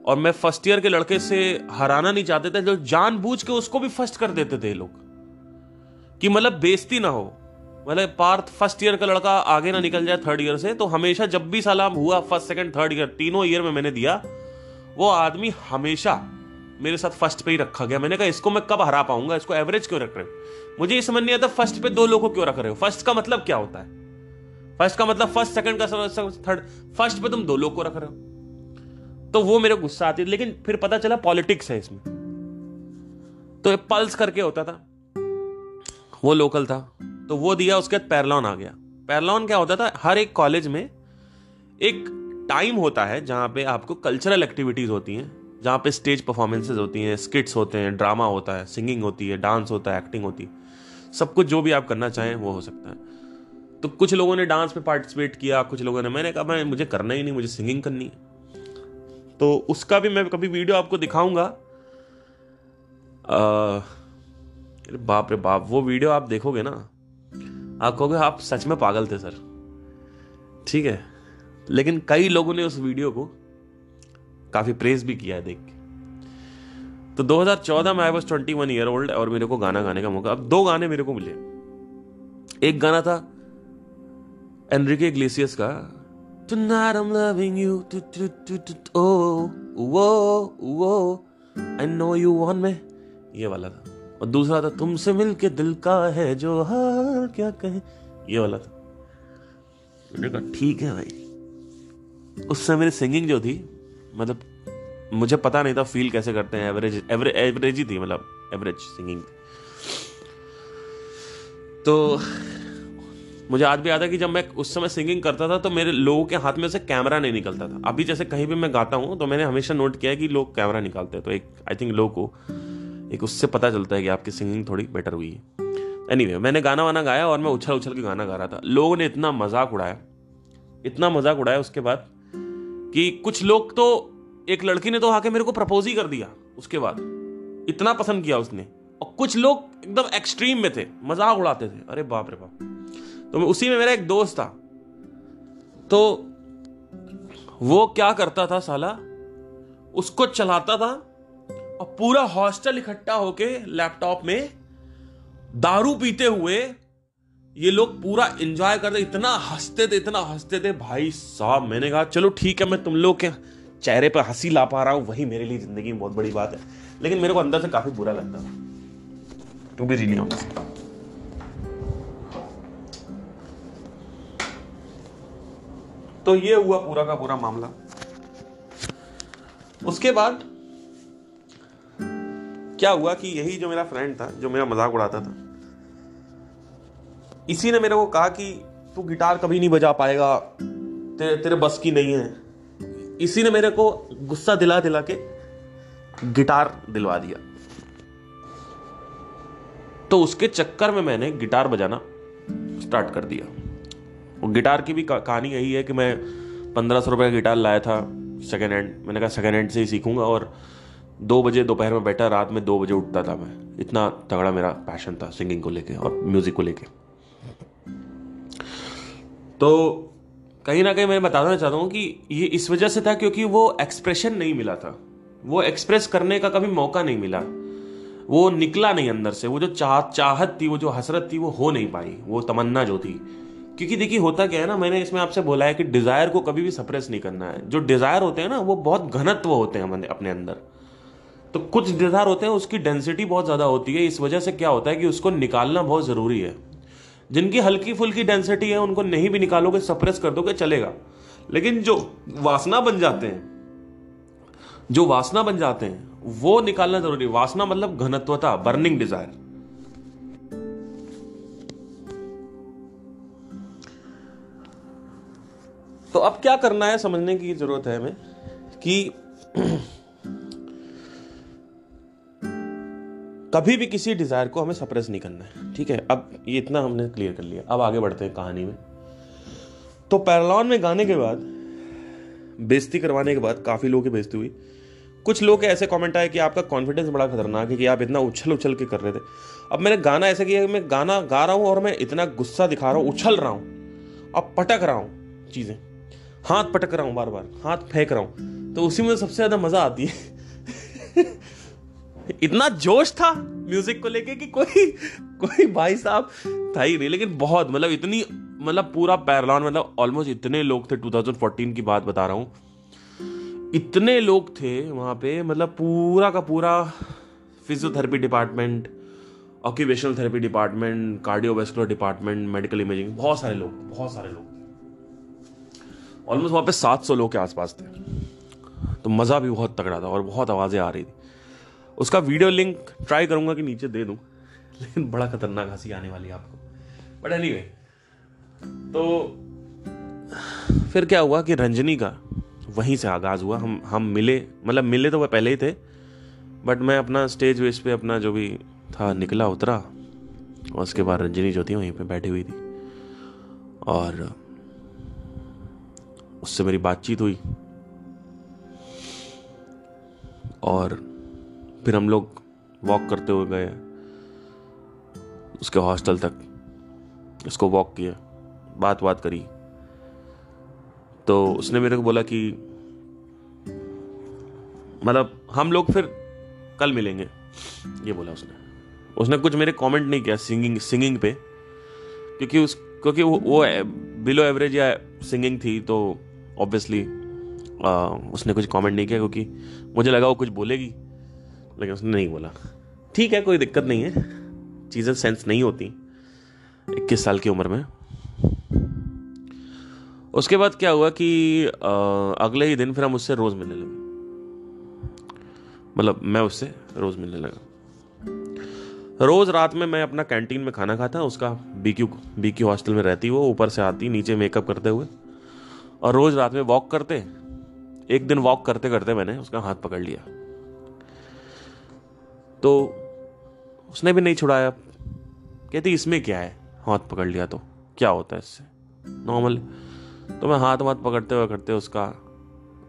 और मैं फ़र्स्ट ईयर के लड़के से हराना नहीं चाहते थे, जो जानबूझ के उसको भी फ़र्स्ट कर देते थे ये लोग। कि मतलब बेइज्जती ना हो। मतलब पार्थ फ़र्स्ट ईयर का लड़का आगे ना निकल जाए थर्ड ईयर से तो हमेशा जब भी सलाम हुआ फ़र्स्ट सेकंड थर्ड ईयर तीनों ईयर में मैंने दिया, वो आदमी हमेशा मेरे साथ फ़र्स्ट पे ही रखा गया। मैंने कहा, इसको मैं कब हरा पाऊँगा? इसको एवरेज क्यों रख रहे हो? मुझे ये समझ नहीं आता फ़र्स्ट पे दो लोगों क्यों रख रहे हो? फ़र्स्ट का मतलब क्या होता है? फ़र्स्ट का मतलब फ़र्स्ट सेकंड का थर्ड फ़र्स्ट पे तुम दो लोग को रख रहे हो। तो वो मेरे गुस्सा आती लेकिन फिर पता चला पॉलिटिक्स है इसमें। तो पल्स करके होता था। वो लोकल था। तो वो दिया, उसके बाद पैरलॉन आ गया। पैरलॉन क्या होता था? हर एक कॉलेज में एक टाइम होता है जहाँ पे आपको कल्चरल एक्टिविटीज़ होती हैं। जहाँ पे स्टेज परफॉर्मेंसेज होती हैं स्किट्स होते हैं ड्रामा होता है सिंगिंग होती है डांस होता है एक्टिंग होती है। सब कुछ जो भी आप करना चाहें, वो हो सकता है। तो कुछ लोगों ने डांस में पार्टिसिपेट किया, कुछ लोगों ने, मैंने कहा मैं मुझे करना ही नहीं, मुझे सिंगिंग करनी है। तो उसका भी मैं कभी वीडियो आपको दिखाऊँगा। अरे बाप रे बाप, वो वीडियो आप देखोगे ना, आप कहोगे, आप सच में पागल थे, सर। ठीक है? लेकिन कई लोगों ने उस वीडियो को काफ़ी प्रेज भी किया है देख के तो 2014 में I was twenty one year old और मेरे को गाना गाने का मौका अब दो गाने मेरे को मिले एक गाना था एनरिके ग्लेसियस का Tonight I'm loving you. Oh, whoa, whoa. I know you want me. ये वाला था और दूसरा था तुमसे मिलके दिल का है जो हाल क्या कहे ये वाला था मैंने कहा ठीक है भाई उससे मेरी सिंगिंग जो थी मतलब मुझे पता नहीं था फील कैसे करते हैं एवरेज एवरेज एवरेज ही थी मतलब एवरेज सिंगिंग तो मुझे आज भी याद है कि जब मैं उस समय सिंगिंग करता था तो मेरे लोगों के हाथ में से कैमरा नहीं निकलता था। अभी जैसे कहीं भी मैं गाता हूँ तो मैंने हमेशा नोट किया है कि लोग कैमरा निकालते हैं। तो एक आई थिंक लोग को एक उससे पता चलता है कि आपकी सिंगिंग थोड़ी बेटर हुई है। एनी anyway, मैंने गाना वाना गाया और मैं उछल उछल के गाना गा रहा था। लोगों ने इतना मज़ाक उड़ाया इतना मज़ाक उड़ाया उसके बाद कि कुछ लोग तो एक लड़की ने तो आके मेरे को प्रपोज ही कर दिया, उसके बाद। इतना पसंद किया उसने। और कुछ लोग एकदम एक्सट्रीम में थे, मज़ाक उड़ाते थे। अरे बाप रे बाप। तो उसी में मेरा एक दोस्त था। तो वो क्या करता था साला? उसको चलाता था और पूरा हॉस्टल इकट्ठा होके लैपटॉप में दारू पीते हुए ये लोग पूरा एंजॉय करते इतना हँसते थे, इतना हँसते थे। भाई साहब, मैंने कहा, चलो ठीक है, मैं तुम लोग के चेहरे पर हँसी ला पा रहा हूँ, वही मेरे लिए ज़िंदगी में बहुत बड़ी बात है। लेकिन मेरे को अंदर से काफ़ी बुरा लगता था टू बी ऑनेस्ट तो ये हुआ पूरा का पूरा मामला। उसके बाद क्या हुआ कि यही जो मेरा फ्रेंड था, जो मेरा मज़ाक उड़ाता था इसी ने मेरे को कहा कि तू गिटार कभी नहीं बजा पाएगा तेरे तेरे बस की नहीं है। इसी ने मेरे को गुस्सा दिला दिला के गिटार दिलवा दिया। तो उसके चक्कर में मैंने गिटार बजाना स्टार्ट कर दिया। और गिटार की भी कहानी यही है कि मैं पंद्रह सौ रुपये का गिटार लाया था सेकेंड हैंड मैंने कहा सेकेंड हैंड से ही सीखूँगा और दो बजे दोपहर में बैठा, रात में दो बजे उठता था मैं। इतना तगड़ा मेरा पैशन था सिंगिंग को लेके और म्यूज़िक को लेके। तो कहीं ना कहीं मैं बताना चाहता हूँ कि ये इस वजह से था क्योंकि वो एक्सप्रेशन नहीं मिला था। वो एक्सप्रेस करने का कभी मौका नहीं मिला। वो निकला नहीं अंदर से। वो जो चाह, चाहत थी, वो जो हसरत थी, वो हो नहीं पाई। वो तमन्ना जो थी। क्योंकि देखिए, होता क्या है ना, मैंने इसमें आपसे बोला है कि डिज़ायर को कभी भी सप्रेस नहीं करना है। जो डिज़ायर होते हैं ना, वो बहुत घनत्व होते हैं अपने अंदर। तो कुछ डिज़ायर होते हैं, उसकी डेंसिटी बहुत ज़्यादा होती है। इस वजह से क्या होता है कि उसको निकालना बहुत ज़रूरी है। जिनकी हल्की फुल्की डेंसिटी है, उनको नहीं भी निकालोगे सप्रेस कर दोगे, चलेगा। लेकिन जो वासना बन जाते हैं, जो वासना बन जाते हैं, वो निकालना ज़रूरी वासना मतलब घनत्वता बर्निंग डिज़ायर तो अब क्या करना है, समझने की ज़रूरत है हमें कि कभी भी किसी डिज़ायर को हमें सप्रेस नहीं करना है। ठीक है? अब ये इतना हमने क्लियर कर लिया। अब आगे बढ़ते हैं कहानी में। तो पैरलॉन में गाने के बाद बेजती करवाने के बाद काफ़ी लोगों की बेइज्जती हुई। कुछ लोग ऐसे कमेंट आए कि आपका कॉन्फिडेंस बड़ा खतरनाक है कि आप इतना उछल उछल के कर रहे थे। अब मैंने गाना ऐसा किया कि मैं गाना गा रहा हूँ और मैं इतना गुस्सा दिखा रहा हूँ, उछल रहा हूँ। अब पटक रहा हूँ चीज़ें। हाथ पटक रहा हूँ बार बार हाथ फेंक रहा हूँ। तो उसी में सबसे ज़्यादा मज़ा आती है। इतना जोश था म्यूज़िक को लेके कि कोई कोई भाई साहब था ही नहीं, लेकिन बहुत मतलब इतनी मतलब पूरा पैरलॉन मतलब ऑलमोस्ट इतने लोग थे 2014 की बात बता रहा हूँ। इतने लोग थे वहाँ पे मतलब पूरा का पूरा physiotherapy department occupational therapy department cardiovascular department medical imaging बहुत सारे लोग, बहुत सारे लोग ऑलमोस्ट वहाँ पे 700 लोग के आसपास थे। तो मज़ा भी बहुत तगड़ा था और बहुत आवाज़ें आ रही थी। उसका वीडियो लिंक ट्राई करूँगा कि नीचे दे दूँ। लेकिन बड़ा खतरनाक हँसी आने वाली है आपको। बट एनी तो फिर क्या हुआ कि रंजनी का वहीं से आगाज़ हुआ। हम हम मिले मतलब मिले तो वह पहले ही थे बट मैं अपना स्टेज वेज पे अपना जो भी था, निकला उतरा, और उसके बाद रंजनी जो थी वहीं पे बैठी हुई थी। और उससे मेरी बातचीत हुई। और फिर हम लोग वॉक करते हुए गए। उसके हॉस्टल तक उसको वॉक किया। बात बात करी। तो उसने मेरे को बोला कि मतलब हम लोग फिर कल मिलेंगे। ये बोला उसने। उसने कुछ मेरे कमेंट नहीं किया सिंगिंग सिंगिंग पे। क्योंकि उस क्योंकि वो, वो बिलो एवरेज या सिंगिंग थी तो ऑब्वियसली उसने कुछ कमेंट नहीं किया क्योंकि मुझे लगा वो कुछ बोलेगी। लेकिन उसने नहीं बोला। ठीक है कोई दिक्कत नहीं है। चीज़ें सेंस नहीं होती इक्कीस साल की उम्र में। उसके बाद क्या हुआ कि आ, अगले ही दिन फिर हम उससे रोज़ मिलने लगे। मतलब मैं उससे रोज़ मिलने लगा। रोज़ रात में मैं अपना कैंटीन में खाना खाता उसका बीक्यू बीक्यू हॉस्टल में रहती वो ऊपर से आती नीचे मेकअप करते हुए। और रोज़ रात में वॉक करते एक दिन वॉक करते करते मैंने उसका हाथ पकड़ लिया। तो उसने भी नहीं छुड़ाया। कहती इसमें क्या है? हाथ पकड़ लिया तो। क्या होता है इससे? नॉर्मल तो मैं हाथ वाथ पकड़ते हुए करते उसका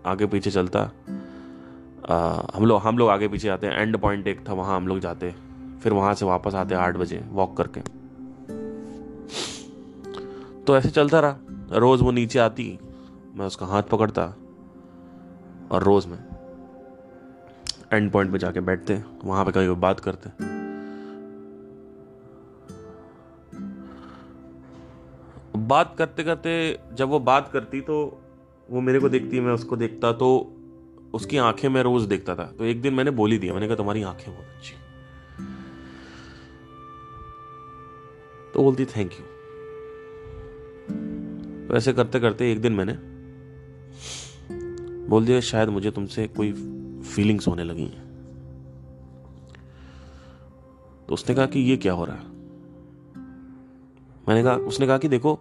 आगे पीछे चलता। आ, हम लोग हम लोग आगे पीछे आते हैं। एंड पॉइंट एक था वहाँ हम लोग जाते। फिर वहाँ से वापस आते आठ बजे वॉक करके। तो ऐसे चलता रहा। रोज वो नीचे आती मैं उसका हाथ पकड़ता। और रोज मैं एंड पॉइंट पे जाके बैठते वहाँ पे कभी बात करते बात करते करते जब वो बात करती तो वो मेरे को देखती, मैं उसको देखता तो उसकी आँखें मैं रोज देखता था। तो एक दिन मैंने बोली दिया, मैंने कहा, तुम्हारी आँखें बहुत अच्छी तो बोलती थैंक यू तो ऐसे करते करते एक दिन मैंने बोल दिया, शायद मुझे तुमसे कोई फीलिंग्स होने लगी हैं। तो उसने कहा कि ये क्या हो रहा है? मैंने कहा, उसने कहा कि देखो,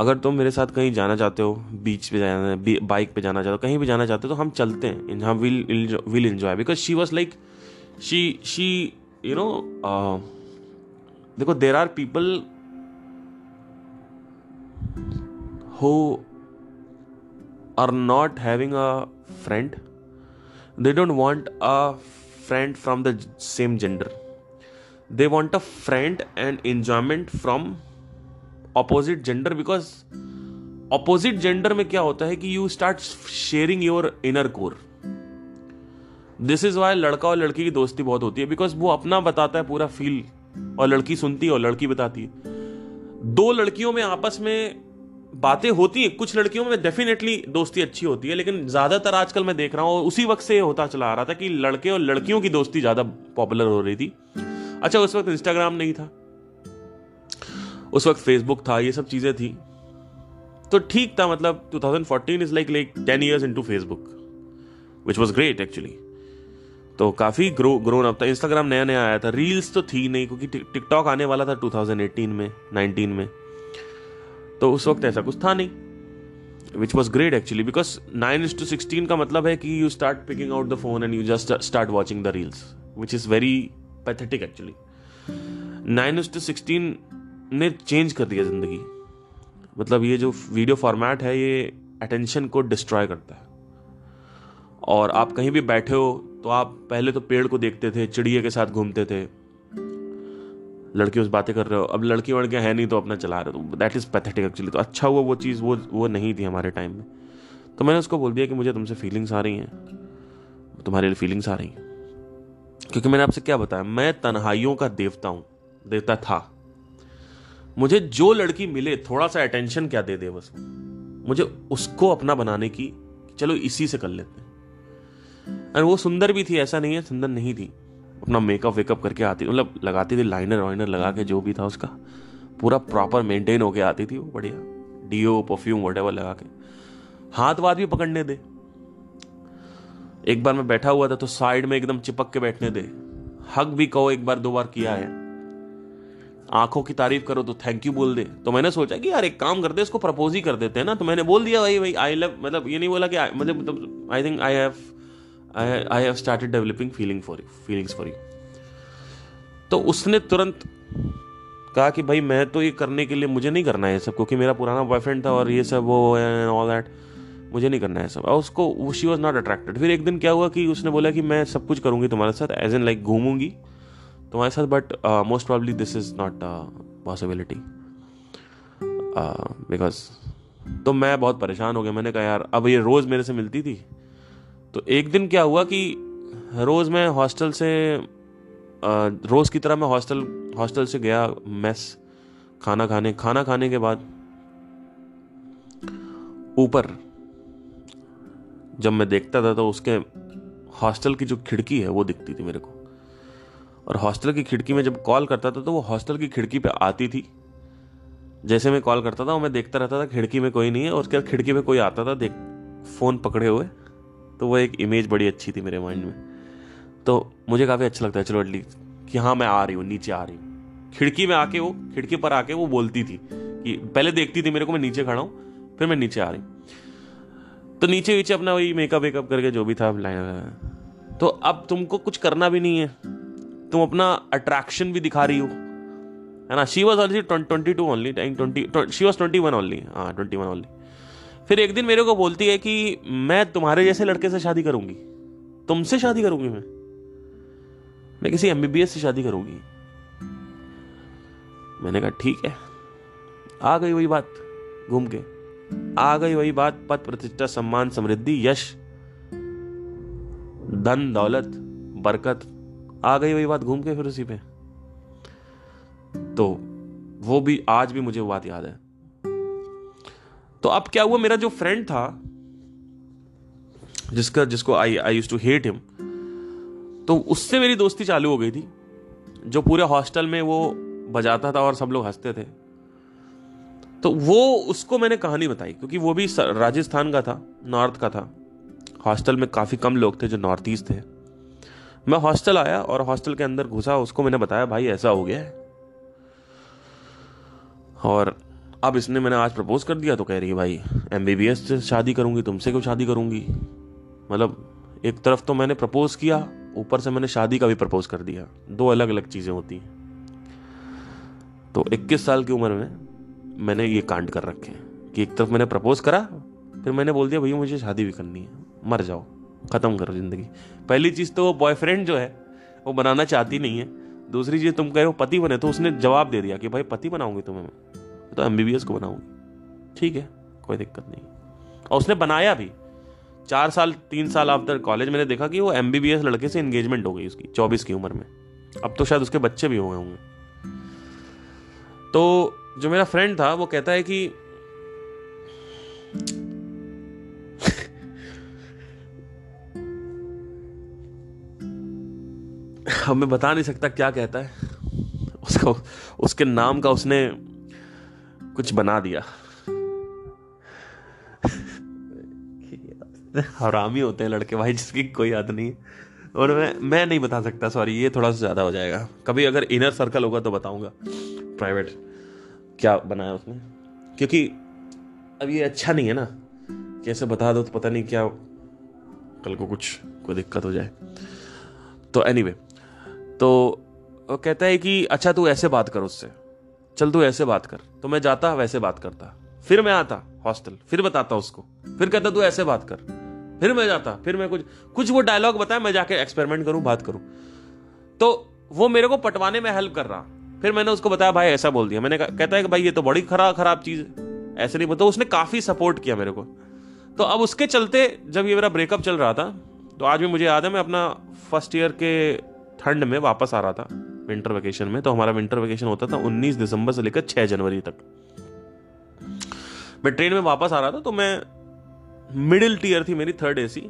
अगर तुम मेरे साथ कहीं जाना चाहते हो बीच पे जाना बाइक पे जाना चाहते हो, कहीं भी जाना चाहते हो तो हम चलते हैं हम will will enjoy because she was like she she you know देखो there are people who are not having a friend. They don't want a friend from the same gender they want a friend and enjoyment from opposite gender because opposite gender में क्या होता है कि you start sharing your inner core this is why लड़का और लड़की की दोस्ती बहुत होती है बिकॉज़ वो अपना बताता है पूरा फील और लड़की सुनती है और लड़की बताती है। दो लड़कियों में आपस में बातें होती हैं। कुछ लड़कियों में डेफिनेटली दोस्ती अच्छी होती है, लेकिन ज़्यादातर आजकल मैं देख रहा हूँ उसी वक्त से होता चला आ रहा था कि लड़के और लड़कियों की दोस्ती ज़्यादा पॉपुलर हो रही थी। अच्छा उस वक्त इंस्टाग्राम नहीं था। उस वक्त फेसबुक था, ये सब चीज़ें थी। तो ठीक था मतलब 2014 is like like 10 years into Facebook which was great actually तो काफ़ी ग्रो ग्रोन अप था। इंस्टाग्राम नया नया आया था। रील्स तो थी नहीं, क्योंकि टिकटॉक आने वाला था 2018 में 19 में। तो उस वक्त ऐसा कुछ था नहीं which was great actually because nine is to sixteen का मतलब है कि you start picking out the phone and you just start watching the reels which is very pathetic actually nine is to sixteen ने change कर दिया ज़िंदगी। मतलब ये जो वीडियो फॉर्मेट है, ये अटेंशन को डिस्ट्रॉय करता है। और आप कहीं भी बैठे हो तो आप पहले तो पेड़ को देखते थे, चिड़िया के साथ घूमते थे लड़की उस बातें कर रहे हो। अब लड़की वड़कियाँ है नहीं तो अपना चला रहे हो। दैट इज़ पैथेटिक एक्चुअली तो अच्छा हुआ वो चीज़, वो वो नहीं थी हमारे टाइम में। तो मैंने उसको बोल दिया कि मुझे तुमसे फीलिंग्स आ रही हैं। तुम्हारे लिए फीलिंग्स आ रही हैं। क्योंकि मैंने आपसे क्या बताया? मैं तन्हाइयों का देवता हूँ। देवता था। मुझे जो लड़की मिले, थोड़ा सा अटेंशन क्या दे दे बस मुझे उसको अपना बनाने की, चलो इसी से कर लेते हैं। और वो सुंदर भी थी, ऐसा नहीं है, सुंदर नहीं थी। अपना मेकअप वेकअप करके आती मतलब लगाती थी लाइनर वाइनर लगा के जो भी था उसका। पूरा प्रॉपर मेंटेन होके आती थी वो, बढ़िया। डीओ परफ्यूम वट लगा के। हाथ वाथ भी पकड़ने दे। एक बार मैं बैठा हुआ था तो साइड में एकदम चिपक के बैठने दे। हक भी कहो एक बार, दो बार किया है। आँखों की तारीफ़ करो तो थैंक यू बोल दे। तो मैंने सोचा कि यार एक काम करते इसको प्रपोज ही कर देते हैं ना। तो मैंने बोल दिया, भाई भाई आई लव मतलब ये नहीं बोला कि मतलब I think I have I have started developing feeling for you feelings for you तो उसने तुरंत कहा कि भाई मैं तो ये करने के लिए मुझे नहीं करना है सब, क्योंकि मेरा पुराना बॉयफ्रेंड था और ये सब वो ऑल दैट मुझे नहीं करना है सब। और उसको शी वॉज़ नॉट अट्रैक्टेड फिर एक दिन क्या हुआ कि उसने बोला कि मैं सब कुछ करूँगी तुम्हारे साथ एज एन लाइक घूमूँगी तुम्हारे साथ but most probably this is not possibility because तो मैं बहुत परेशान हो गया। मैंने कहा, यार, अब ये रोज़ मेरे से मिलती थी तो एक दिन क्या हुआ कि रोज़ मैं हॉस्टल से रोज़ की तरह मैं हॉस्टल हॉस्टल से गया मेस, खाना खाने खाना खाने के बाद ऊपर जब मैं देखता था तो उसके हॉस्टल की जो खिड़की है वो दिखती थी मेरे को। और हॉस्टल की खिड़की में जब कॉल करता था तो वो हॉस्टल की खिड़की पे आती थी। जैसे मैं कॉल करता था और मैं देखता रहता था खिड़की में कोई नहीं है और उसके बाद खिड़की में कोई आता था, देख, फ़ोन पकड़े हुए। तो वो एक इमेज बड़ी अच्छी थी मेरे माइंड में। तो मुझे काफ़ी अच्छा लगता है, चलो एटलीस्ट कि हाँ मैं आ रही हूँ, नीचे आ रही हूँ। खिड़की में आके वो, खिड़की पर आके वो बोलती थी कि, पहले देखती थी मेरे को, मैं नीचे खड़ा हूँ, फिर मैं नीचे आ रही तो नीचे नीचे अपना वही मेकअप वेकअप करके जो भी था तो अब तुमको कुछ करना भी नहीं है। तुम अपना अट्रैक्शन भी दिखा रही हो। है ना? She was already twenty two only twenty she was twenty one only हाँ ट्वेंटी वन ओनली फिर एक दिन मेरे को बोलती है कि मैं तुम्हारे जैसे लड़के से शादी करूँगी। तुमसे शादी करूँगी मैं। मैं किसी एमबीबीएस से शादी करूँगी। मैंने कहा, ठीक है। आ गई वही बात घूम के। आ गई वही बात, पद प्रतिष्ठा, सम्मान, समृद्धि, यश, धन, दौलत, बरकत। आ गई वही बात घूम के फिर उसी पे। तो वो भी, आज भी मुझे वो बात याद है। तो अब क्या हुआ, मेरा जो फ्रेंड था, जिसका, जिसको I I use to hate him तो उससे मेरी दोस्ती चालू हो गई थी। जो पूरे हॉस्टल में वो बजाता था और सब लोग हँसते थे। तो वो, उसको मैंने कहानी बताई, क्योंकि वो भी राजस्थान का था नॉर्थ का था। हॉस्टल में काफ़ी कम लोग थे जो नॉर्थ ईस्ट थे। मैं हॉस्टल आया और हॉस्टल के अंदर घुसा, उसको मैंने बताया, भाई, ऐसा हो गया है। और अब इसने मैंने आज प्रपोज कर दिया तो कह रही है, भाई एमबीबीएस से शादी करूँगी, तुमसे क्यों शादी करूँगी? मतलब एक तरफ़ तो मैंने प्रपोज किया, ऊपर से मैंने शादी का भी प्रपोज कर दिया। दो अलग अलग चीज़ें होती हैं। तो 21 साल की उम्र में मैंने ये कांड कर रखे हैं कि एक तरफ़ मैंने प्रपोज करा, फिर मैंने बोल दिया, भैया, मुझे शादी भी करनी है, मर जाओ, ख़त्म करो ज़िंदगी। पहली चीज़ तो वो बॉयफ्रेंड जो है, वो बनाना चाहती नहीं है। दूसरी चीज़, तुम कह रहे हो पति बने तो उसने जवाब दे दिया कि, भाई, पति बनाऊँगी तुम्हें तो एमबीबीएस को बनाऊँगी। ठीक है, कोई दिक्कत नहीं। और उसने बनाया भी। चार साल, तीन साल आफ्टर कॉलेज मैंने देखा कि वो एमबीबीएस लड़के से एंगेजमेंट हो गई उसकी, चौबीस की उम्र में। अब तो शायद उसके बच्चे भी हो गए होंगे। तो जो मेरा फ्रेंड था, वो कहता है कि अब मैं बता नहीं सकता क्या कहता है। उसको, उसके नाम का उसने कुछ बना दिया। हरामी होते हैं लड़के भाई जिसकी कोई याद नहीं और मैं मैं नहीं बता सकता सॉरी ये थोड़ा सा ज़्यादा हो जाएगा। कभी अगर इनर सर्कल होगा तो बताऊँगा। प्राइवेट क्या बनाया उसने? क्योंकि अब ये अच्छा नहीं है ना। कैसे बता दो तो पता नहीं क्या कल को कुछ कोई दिक्कत हो जाए। तो एनी anyway, तो कहता है कि अच्छा तू ऐसे बात कर उससे। चल तू ऐसे बात कर। तो मैं जाता, वैसे बात करता। फिर मैं आता हॉस्टल, फिर बताता उसको। फिर कहता तू ऐसे बात कर। फिर मैं जाता, फिर मैं कुछ कुछ वो डायलॉग बताया मैं जाके एक्सपेरिमेंट करूँ, बात करूँ। तो वो मेरे को पटवाने में हेल्प कर रहा। फिर मैंने उसको बताया, भाई, ऐसा बोल दिया। मैंने कहता है कि, भाई, ये तो बड़ी खराब खराब चीज़ है। ऐसे नहीं बता उसने काफ़ी सपोर्ट किया मेरे को। तो अब उसके चलते जब ये मेरा ब्रेकअप चल रहा था तो आज भी मुझे याद है, मैं अपना फ़र्स्ट ईयर के ठंड में वापस आ रहा था। विंटर वेकेशन में तो हमारा विंटर वेकेशन होता था 19 दिसंबर से लेकर 6 जनवरी तक। मैं ट्रेन में वापस आ रहा था तो मैं मिडिल टीयर थी मेरी थर्ड एसी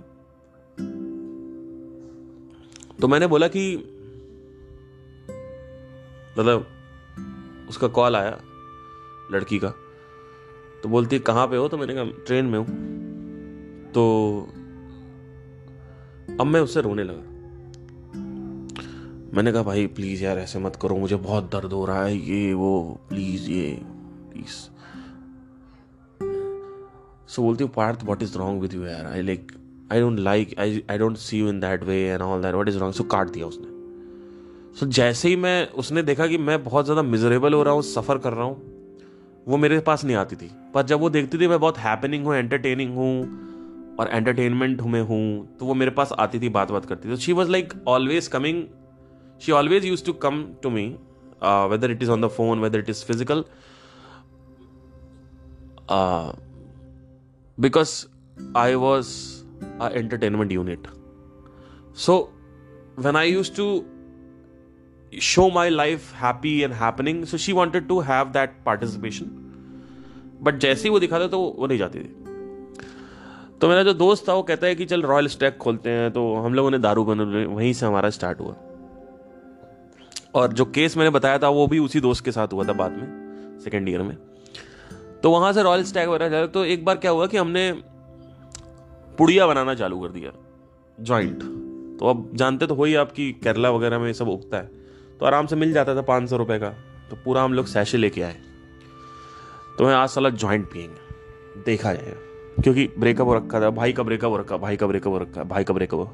तो मैंने बोला कि मतलब उसका कॉल आया लड़की का तो बोलती कहाँ पे हो? तो मैंने कहा ट्रेन में हूँ। तो अब मैं उससे रोने लगा। मैंने कहा भाई प्लीज़ यार ऐसे मत करो मुझे बहुत दर्द हो रहा है ये वो प्लीज़ ये प्लीज़ सो बोलती हूँ Parth what is wrong with you यार? I like I don't like I I don't see you in that way and all that what is wrong so काट दिया उसने। सो so, जैसे ही मैं उसने देखा कि मैं बहुत ज़्यादा मिजरेबल हो रहा हूँ सफ़र कर रहा हूँ वो मेरे पास नहीं आती थी। पर जब वो देखती थी मैं बहुत हैपनिंग हूँ एंटरटेनिंग हूँ और एंटरटेनमेंट में हूँ तो वो मेरे पास आती थी बात बात करती थी। She was like always coming she always use to come to me whether it is on the phone whether it is physical because I was a entertainment unit so when I use to show my life happy and happening so she wanted to have that participation but जैसे ही वो दिखाते तो वो नहीं जाती थी। तो मेरा जो दोस्त था, वो कहता है कि चल रॉयल स्टैक खोलते हैं तो हम लोगों ने दारू बन, वहीं से हमारा स्टार्ट हुआ। और जो केस मैंने बताया था, वो भी उसी दोस्त के साथ हुआ था बाद में सेकेंड ईयर में। तो वहाँ से रॉयल स्टैग वगैरह तो एक बार क्या हुआ कि हमने पुड़िया बनाना चालू कर दिया जॉइंट तो अब जानते तो हो ही आपकी केरला वगैरह में सब उगता है। तो आराम से मिल जाता था पाँच सौ रुपये का तो पूरा हम लोग सैशे लेके आए। तो मैं आज साला जॉइंट पियेंगे, देखा जाएगा क्योंकि ब्रेकअप हो रखा था, भाई का ब्रेकअप हो रखा, भाई का ब्रेकअप हो रखा, भाई का ब्रेकअप हो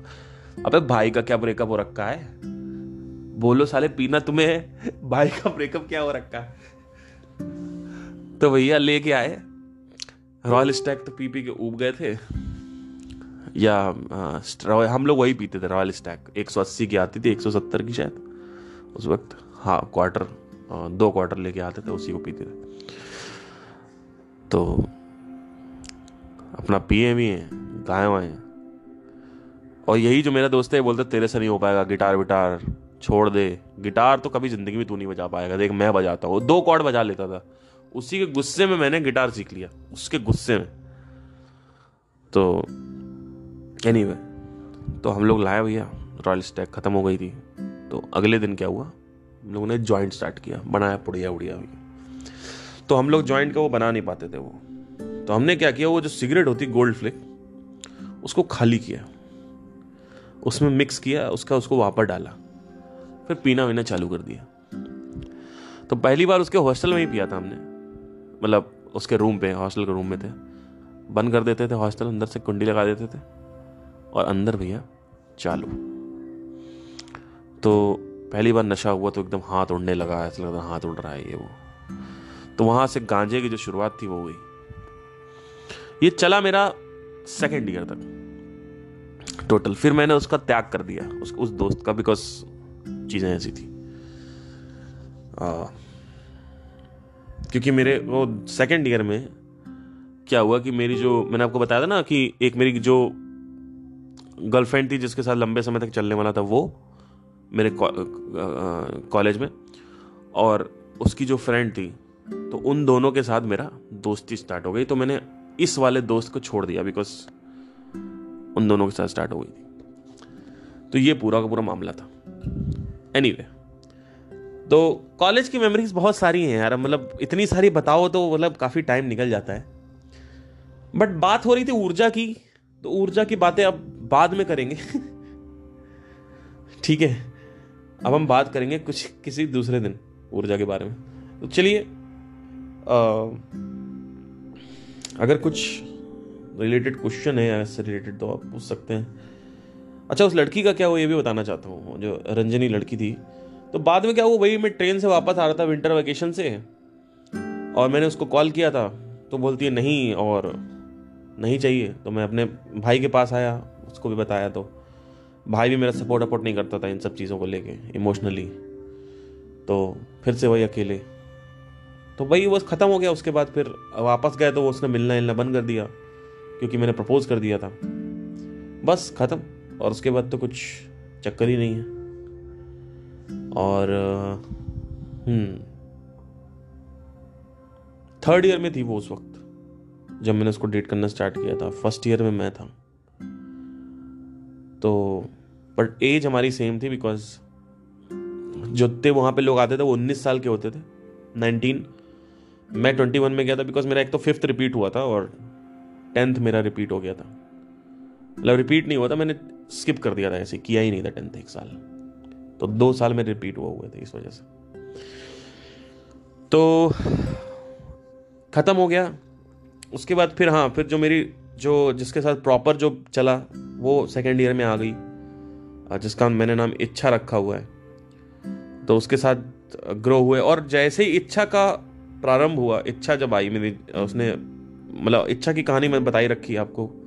अबे भाई का क्या ब्रेकअप हो रखा है? बोलो साले पीना तुम्हें भाई का ब्रेकअप क्या हो रखा? तो भैया लेके आए। रॉयल स्टैक तो पी पी के उब गए थे। या आ, हम लोग वही पीते थे रॉयल स्टैक 180 की आती थी 170 की शायद उस वक्त। हाँ क्वार्टर दो क्वार्टर लेके आते थे उसी को पीते थे। तो अपना पिए भी हैं गाए वाए और यही जो मेरा दोस्त है बोलते तेरे से नहीं हो पाएगा गिटार विटार छोड़ दे। गिटार तो कभी ज़िंदगी में तू नहीं बजा पाएगा। देख मैं बजाता हूँ। दो कॉर्ड बजा लेता था। उसी के गुस्से में मैंने गिटार सीख लिया। उसके गुस्से में। तो एनी anyway, तो हम लोग लाए भैया। रॉयल स्टैक ख़त्म हो गई थी। तो अगले दिन क्या हुआ? हम लोगों ने जॉइंट स्टार्ट किया। बनाया पुड़िया उड़िया भैया तो हम लोग जॉइंट का वो बना नहीं पाते थे वो। तो हमने क्या किया? वो जो सिगरेट होती गोल्ड फ्लिक उसको खाली किया। उसमें मिक्स किया। उसका उसको वापस डाला। फिर पीना वीना चालू कर दिया। तो पहली बार उसके हॉस्टल में ही पिया था हमने। मतलब उसके रूम पे हॉस्टल के रूम में थे। बंद कर देते थे हॉस्टल अंदर से कुंडी लगा देते थे। और अंदर भैया चालू। तो पहली बार नशा हुआ तो एकदम हाथ उड़ने लगा ऐसा लग रहा हाथ उड़ रहा है ये वो। तो वहाँ से गांजे की जो शुरुआत थी वो हुई। ये चला मेरा सेकेंड ईयर तक। टोटल फिर मैंने उसका त्याग कर दिया उस, उस दोस्त का बिकॉज़ चीज़ें ऐसी थी। आ, क्योंकि मेरे वो सेकेंड ईयर में क्या हुआ कि मेरी जो मैंने आपको बताया था ना कि एक मेरी जो गर्लफ्रेंड थी जिसके साथ लंबे समय तक चलने वाला था वो मेरे कॉलेज में और उसकी जो फ्रेंड थी तो उन दोनों के साथ मेरा दोस्ती स्टार्ट हो गई। तो मैंने इस वाले दोस्त को छोड़ दिया बिकॉज़ उन दोनों के साथ स्टार्ट हो गई थी। तो ये पूरा का पूरा मामला था। एनी तो कॉलेज की मेमोरीज बहुत सारी हैं यार। मतलब इतनी सारी बताओ तो मतलब काफ़ी टाइम निकल जाता है। बट बात हो रही थी ऊर्जा की तो ऊर्जा की बातें अब बाद में करेंगे। ठीक है, अब हम बात करेंगे कुछ किसी दूसरे दिन ऊर्जा के बारे में। तो चलिए अगर कुछ रिलेटेड क्वेश्चन है या इससे रिलेटेड तो आप पूछ सकते हैं। अच्छा उस लड़की का क्या हुआ? ये भी बताना चाहता हूँ, जो रंजनी लड़की थी। तो बाद में क्या हुआ? वही मैं ट्रेन से वापस आ रहा था विंटर वैकेशन से। और मैंने उसको कॉल किया था तो बोलती है, नहीं, और नहीं चाहिए। तो मैं अपने भाई के पास आया, उसको भी बताया तो। भाई भी मेरा सपोर्ट अपोर्ट नहीं करता था इन सब चीज़ों को लेके इमोशनली तो फिर से वही अकेले। तो वही बस ख़त्म हो गया, उसके बाद फिर वापस गए तो वो उसने मिलना मिलना बंद कर दिया, क्योंकि मैंने प्रपोज कर दिया था। बस ख़त्म। और उसके बाद तो कुछ चक्कर ही नहीं है। और हम्म। थर्ड ईयर में थी वो उस वक्त, जब मैंने उसको डेट करना स्टार्ट किया था। फ़र्स्ट ईयर में मैं था। तो बट एज हमारी सेम थी बिकॉज़ जितने वहाँ पे लोग आते थे, वो उन्नीस साल के होते थे। नाइनटीन मैं ट्वेंटी वन में गया था बिकॉज़ मेरा एक तो फिफ्थ रिपीट हुआ था और टेंथ मेरा रिपीट हो गया था। मतलब रिपीट नहीं हुआ था, मैंने स्किप कर दिया था ऐसे, किया ही नहीं था टेंथ एक साल। तो दो साल में रिपीट हुआ हुए थे इस वजह से। तो ख़त्म हो गया। उसके बाद फिर हाँ फिर जो मेरी, जो जिसके साथ प्रॉपर जो चला, वो सेकेंड ईयर में आ गई। जिसका मैंने नाम इच्छा रखा हुआ है। तो उसके साथ ग्रो हुए और जैसे ही इच्छा का प्रारंभ हुआ, इच्छा जब आई मेरी, उसने मतलब इच्छा की कहानी मैंने बताई रखी आपको।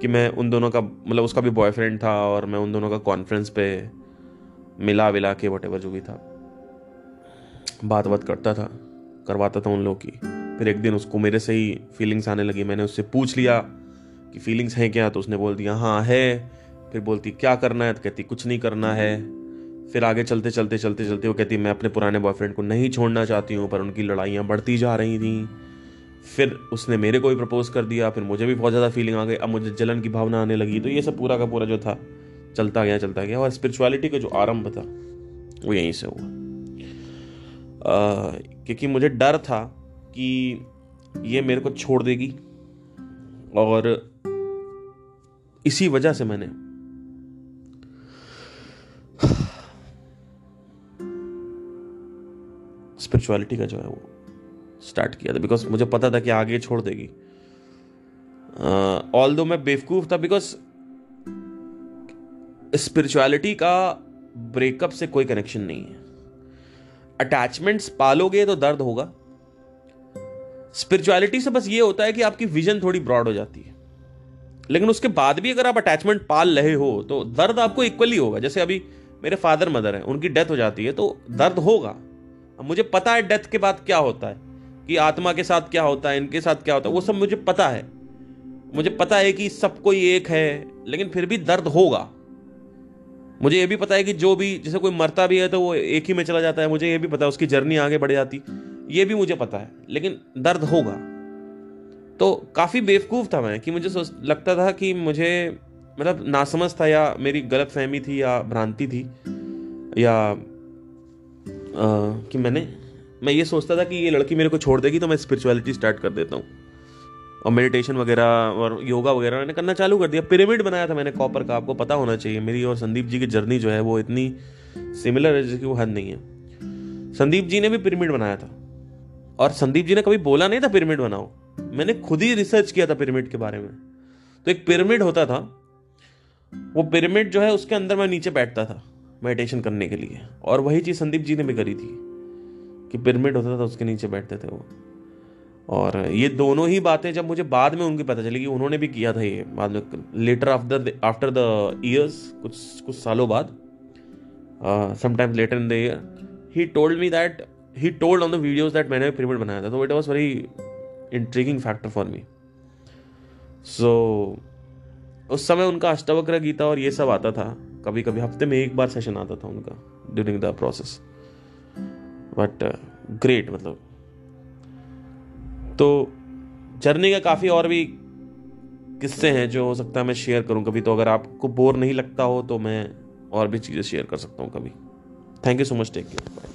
कि मैं उन दोनों का मतलब उसका भी बॉयफ्रेंड था और मैं उन दोनों का कॉन्फ्रेंस पे मिला विला के वट जो भी था। बात बात करता था, करवाता था उन लोगों की। फिर एक दिन उसको मेरे से ही फीलिंग्स आने लगी। मैंने उससे पूछ लिया कि फीलिंग्स हैं क्या? तो उसने बोल दिया हाँ है। फिर बोलती, क्या करना है? तो कहती, कुछ नहीं करना है। फिर आगे चलते चलते चलते चलते वो कहती, मैं अपने पुराने बॉयफ्रेंड को नहीं छोड़ना चाहती हूँ, पर उनकी लड़ाइयाँ बढ़ती जा रही थी। फिर उसने मेरे को भी प्रपोज कर दिया, फिर मुझे भी बहुत ज़्यादा फीलिंग आ गई। अब मुझे जलन की भावना आने लगी। तो ये सब पूरा का पूरा जो था, चलता गया चलता गया। और स्पिरिचुअलिटी का जो आरंभ था, वो यहीं से हुआ। क्योंकि मुझे डर था कि ये मेरे को छोड़ देगी। और इसी वजह से मैंने स्पिरिचुअलिटी का जो है वो स्टार्ट किया था बिकॉज़ मुझे पता था कि आगे छोड़ देगी। ऑल uh, दो मैं बेवकूफ़ था बिकॉज़ स्पिरिचुअलिटी का ब्रेकअप से कोई कनेक्शन नहीं है। अटैचमेंट्स पालोगे तो दर्द होगा। स्पिरिचुअलिटी से बस ये होता है कि आपकी विजन थोड़ी ब्रॉड हो जाती है। लेकिन उसके बाद भी अगर आप अटैचमेंट पाल रहे हो तो दर्द आपको इक्वली होगा। जैसे अभी मेरे फादर मदर हैं उनकी डेथ हो जाती है तो दर्द होगा। अब मुझे पता है डेथ के बाद क्या होता है। कि आत्मा के साथ क्या होता है इनके साथ क्या होता है वो सब मुझे पता है। मुझे पता है कि सब कोई एक है लेकिन फिर भी दर्द होगा। मुझे ये भी पता है कि जो भी जैसे कोई मरता भी है तो वो एक ही में चला जाता है मुझे ये भी पता है उसकी जर्नी आगे बढ़ जाती। ये भी मुझे पता है लेकिन दर्द होगा। तो काफ़ी बेवकूफ़ था मैं कि मुझे लगता था कि मुझे मतलब नासमझ था या मेरी गलत फहमी थी या भ्रांति थी या आ, कि मैंने मैं ये सोचता था कि ये लड़की मेरे को छोड़ देगी तो मैं स्पिरिचुअलिटी स्टार्ट कर देता हूँ। और मेडिटेशन वगैरह और योगा वगैरह मैंने करना चालू कर दिया। पिरामिड बनाया था मैंने कॉपर का, आपको पता होना चाहिए। मेरी और संदीप जी की जर्नी जो है वो इतनी सिमिलर है जिसकी वो हद नहीं है। संदीप जी ने भी पिरामिड बनाया था। और संदीप जी ने कभी बोला नहीं था पिरामिड बनाओ। मैंने खुद ही रिसर्च किया था पिरामिड के बारे में। तो एक पिरामिड होता था। वो पिरामिड जो है उसके अंदर मैं नीचे बैठता था मेडिटेशन करने के लिए। और वही चीज़ संदीप जी ने भी करी थी। कि पिरामिड होता था, उसके नीचे बैठते थे वो। और ये दोनों ही बातें जब मुझे बाद में उनकी पता चली कि उन्होंने भी किया था ये बाद में later after after the years कुछ कुछ सालों बाद sometimes later in the year he told me that he told on the videos that मैंने पिरामिड बनाया था तो it was very intriguing factor for me so उस समय उनका अष्टवक्र गीता और ये सब आता था कभी कभी हफ़्ते में एक बार सेशन आता था उनका during the process but great मतलब। तो जर्नी का काफ़ी और भी किस्से हैं जो हो सकता है मैं शेयर करूँ कभी तो अगर आपको बोर नहीं लगता हो तो मैं और भी चीज़ें शेयर कर सकता हूँ कभी। Thank you so much take care bye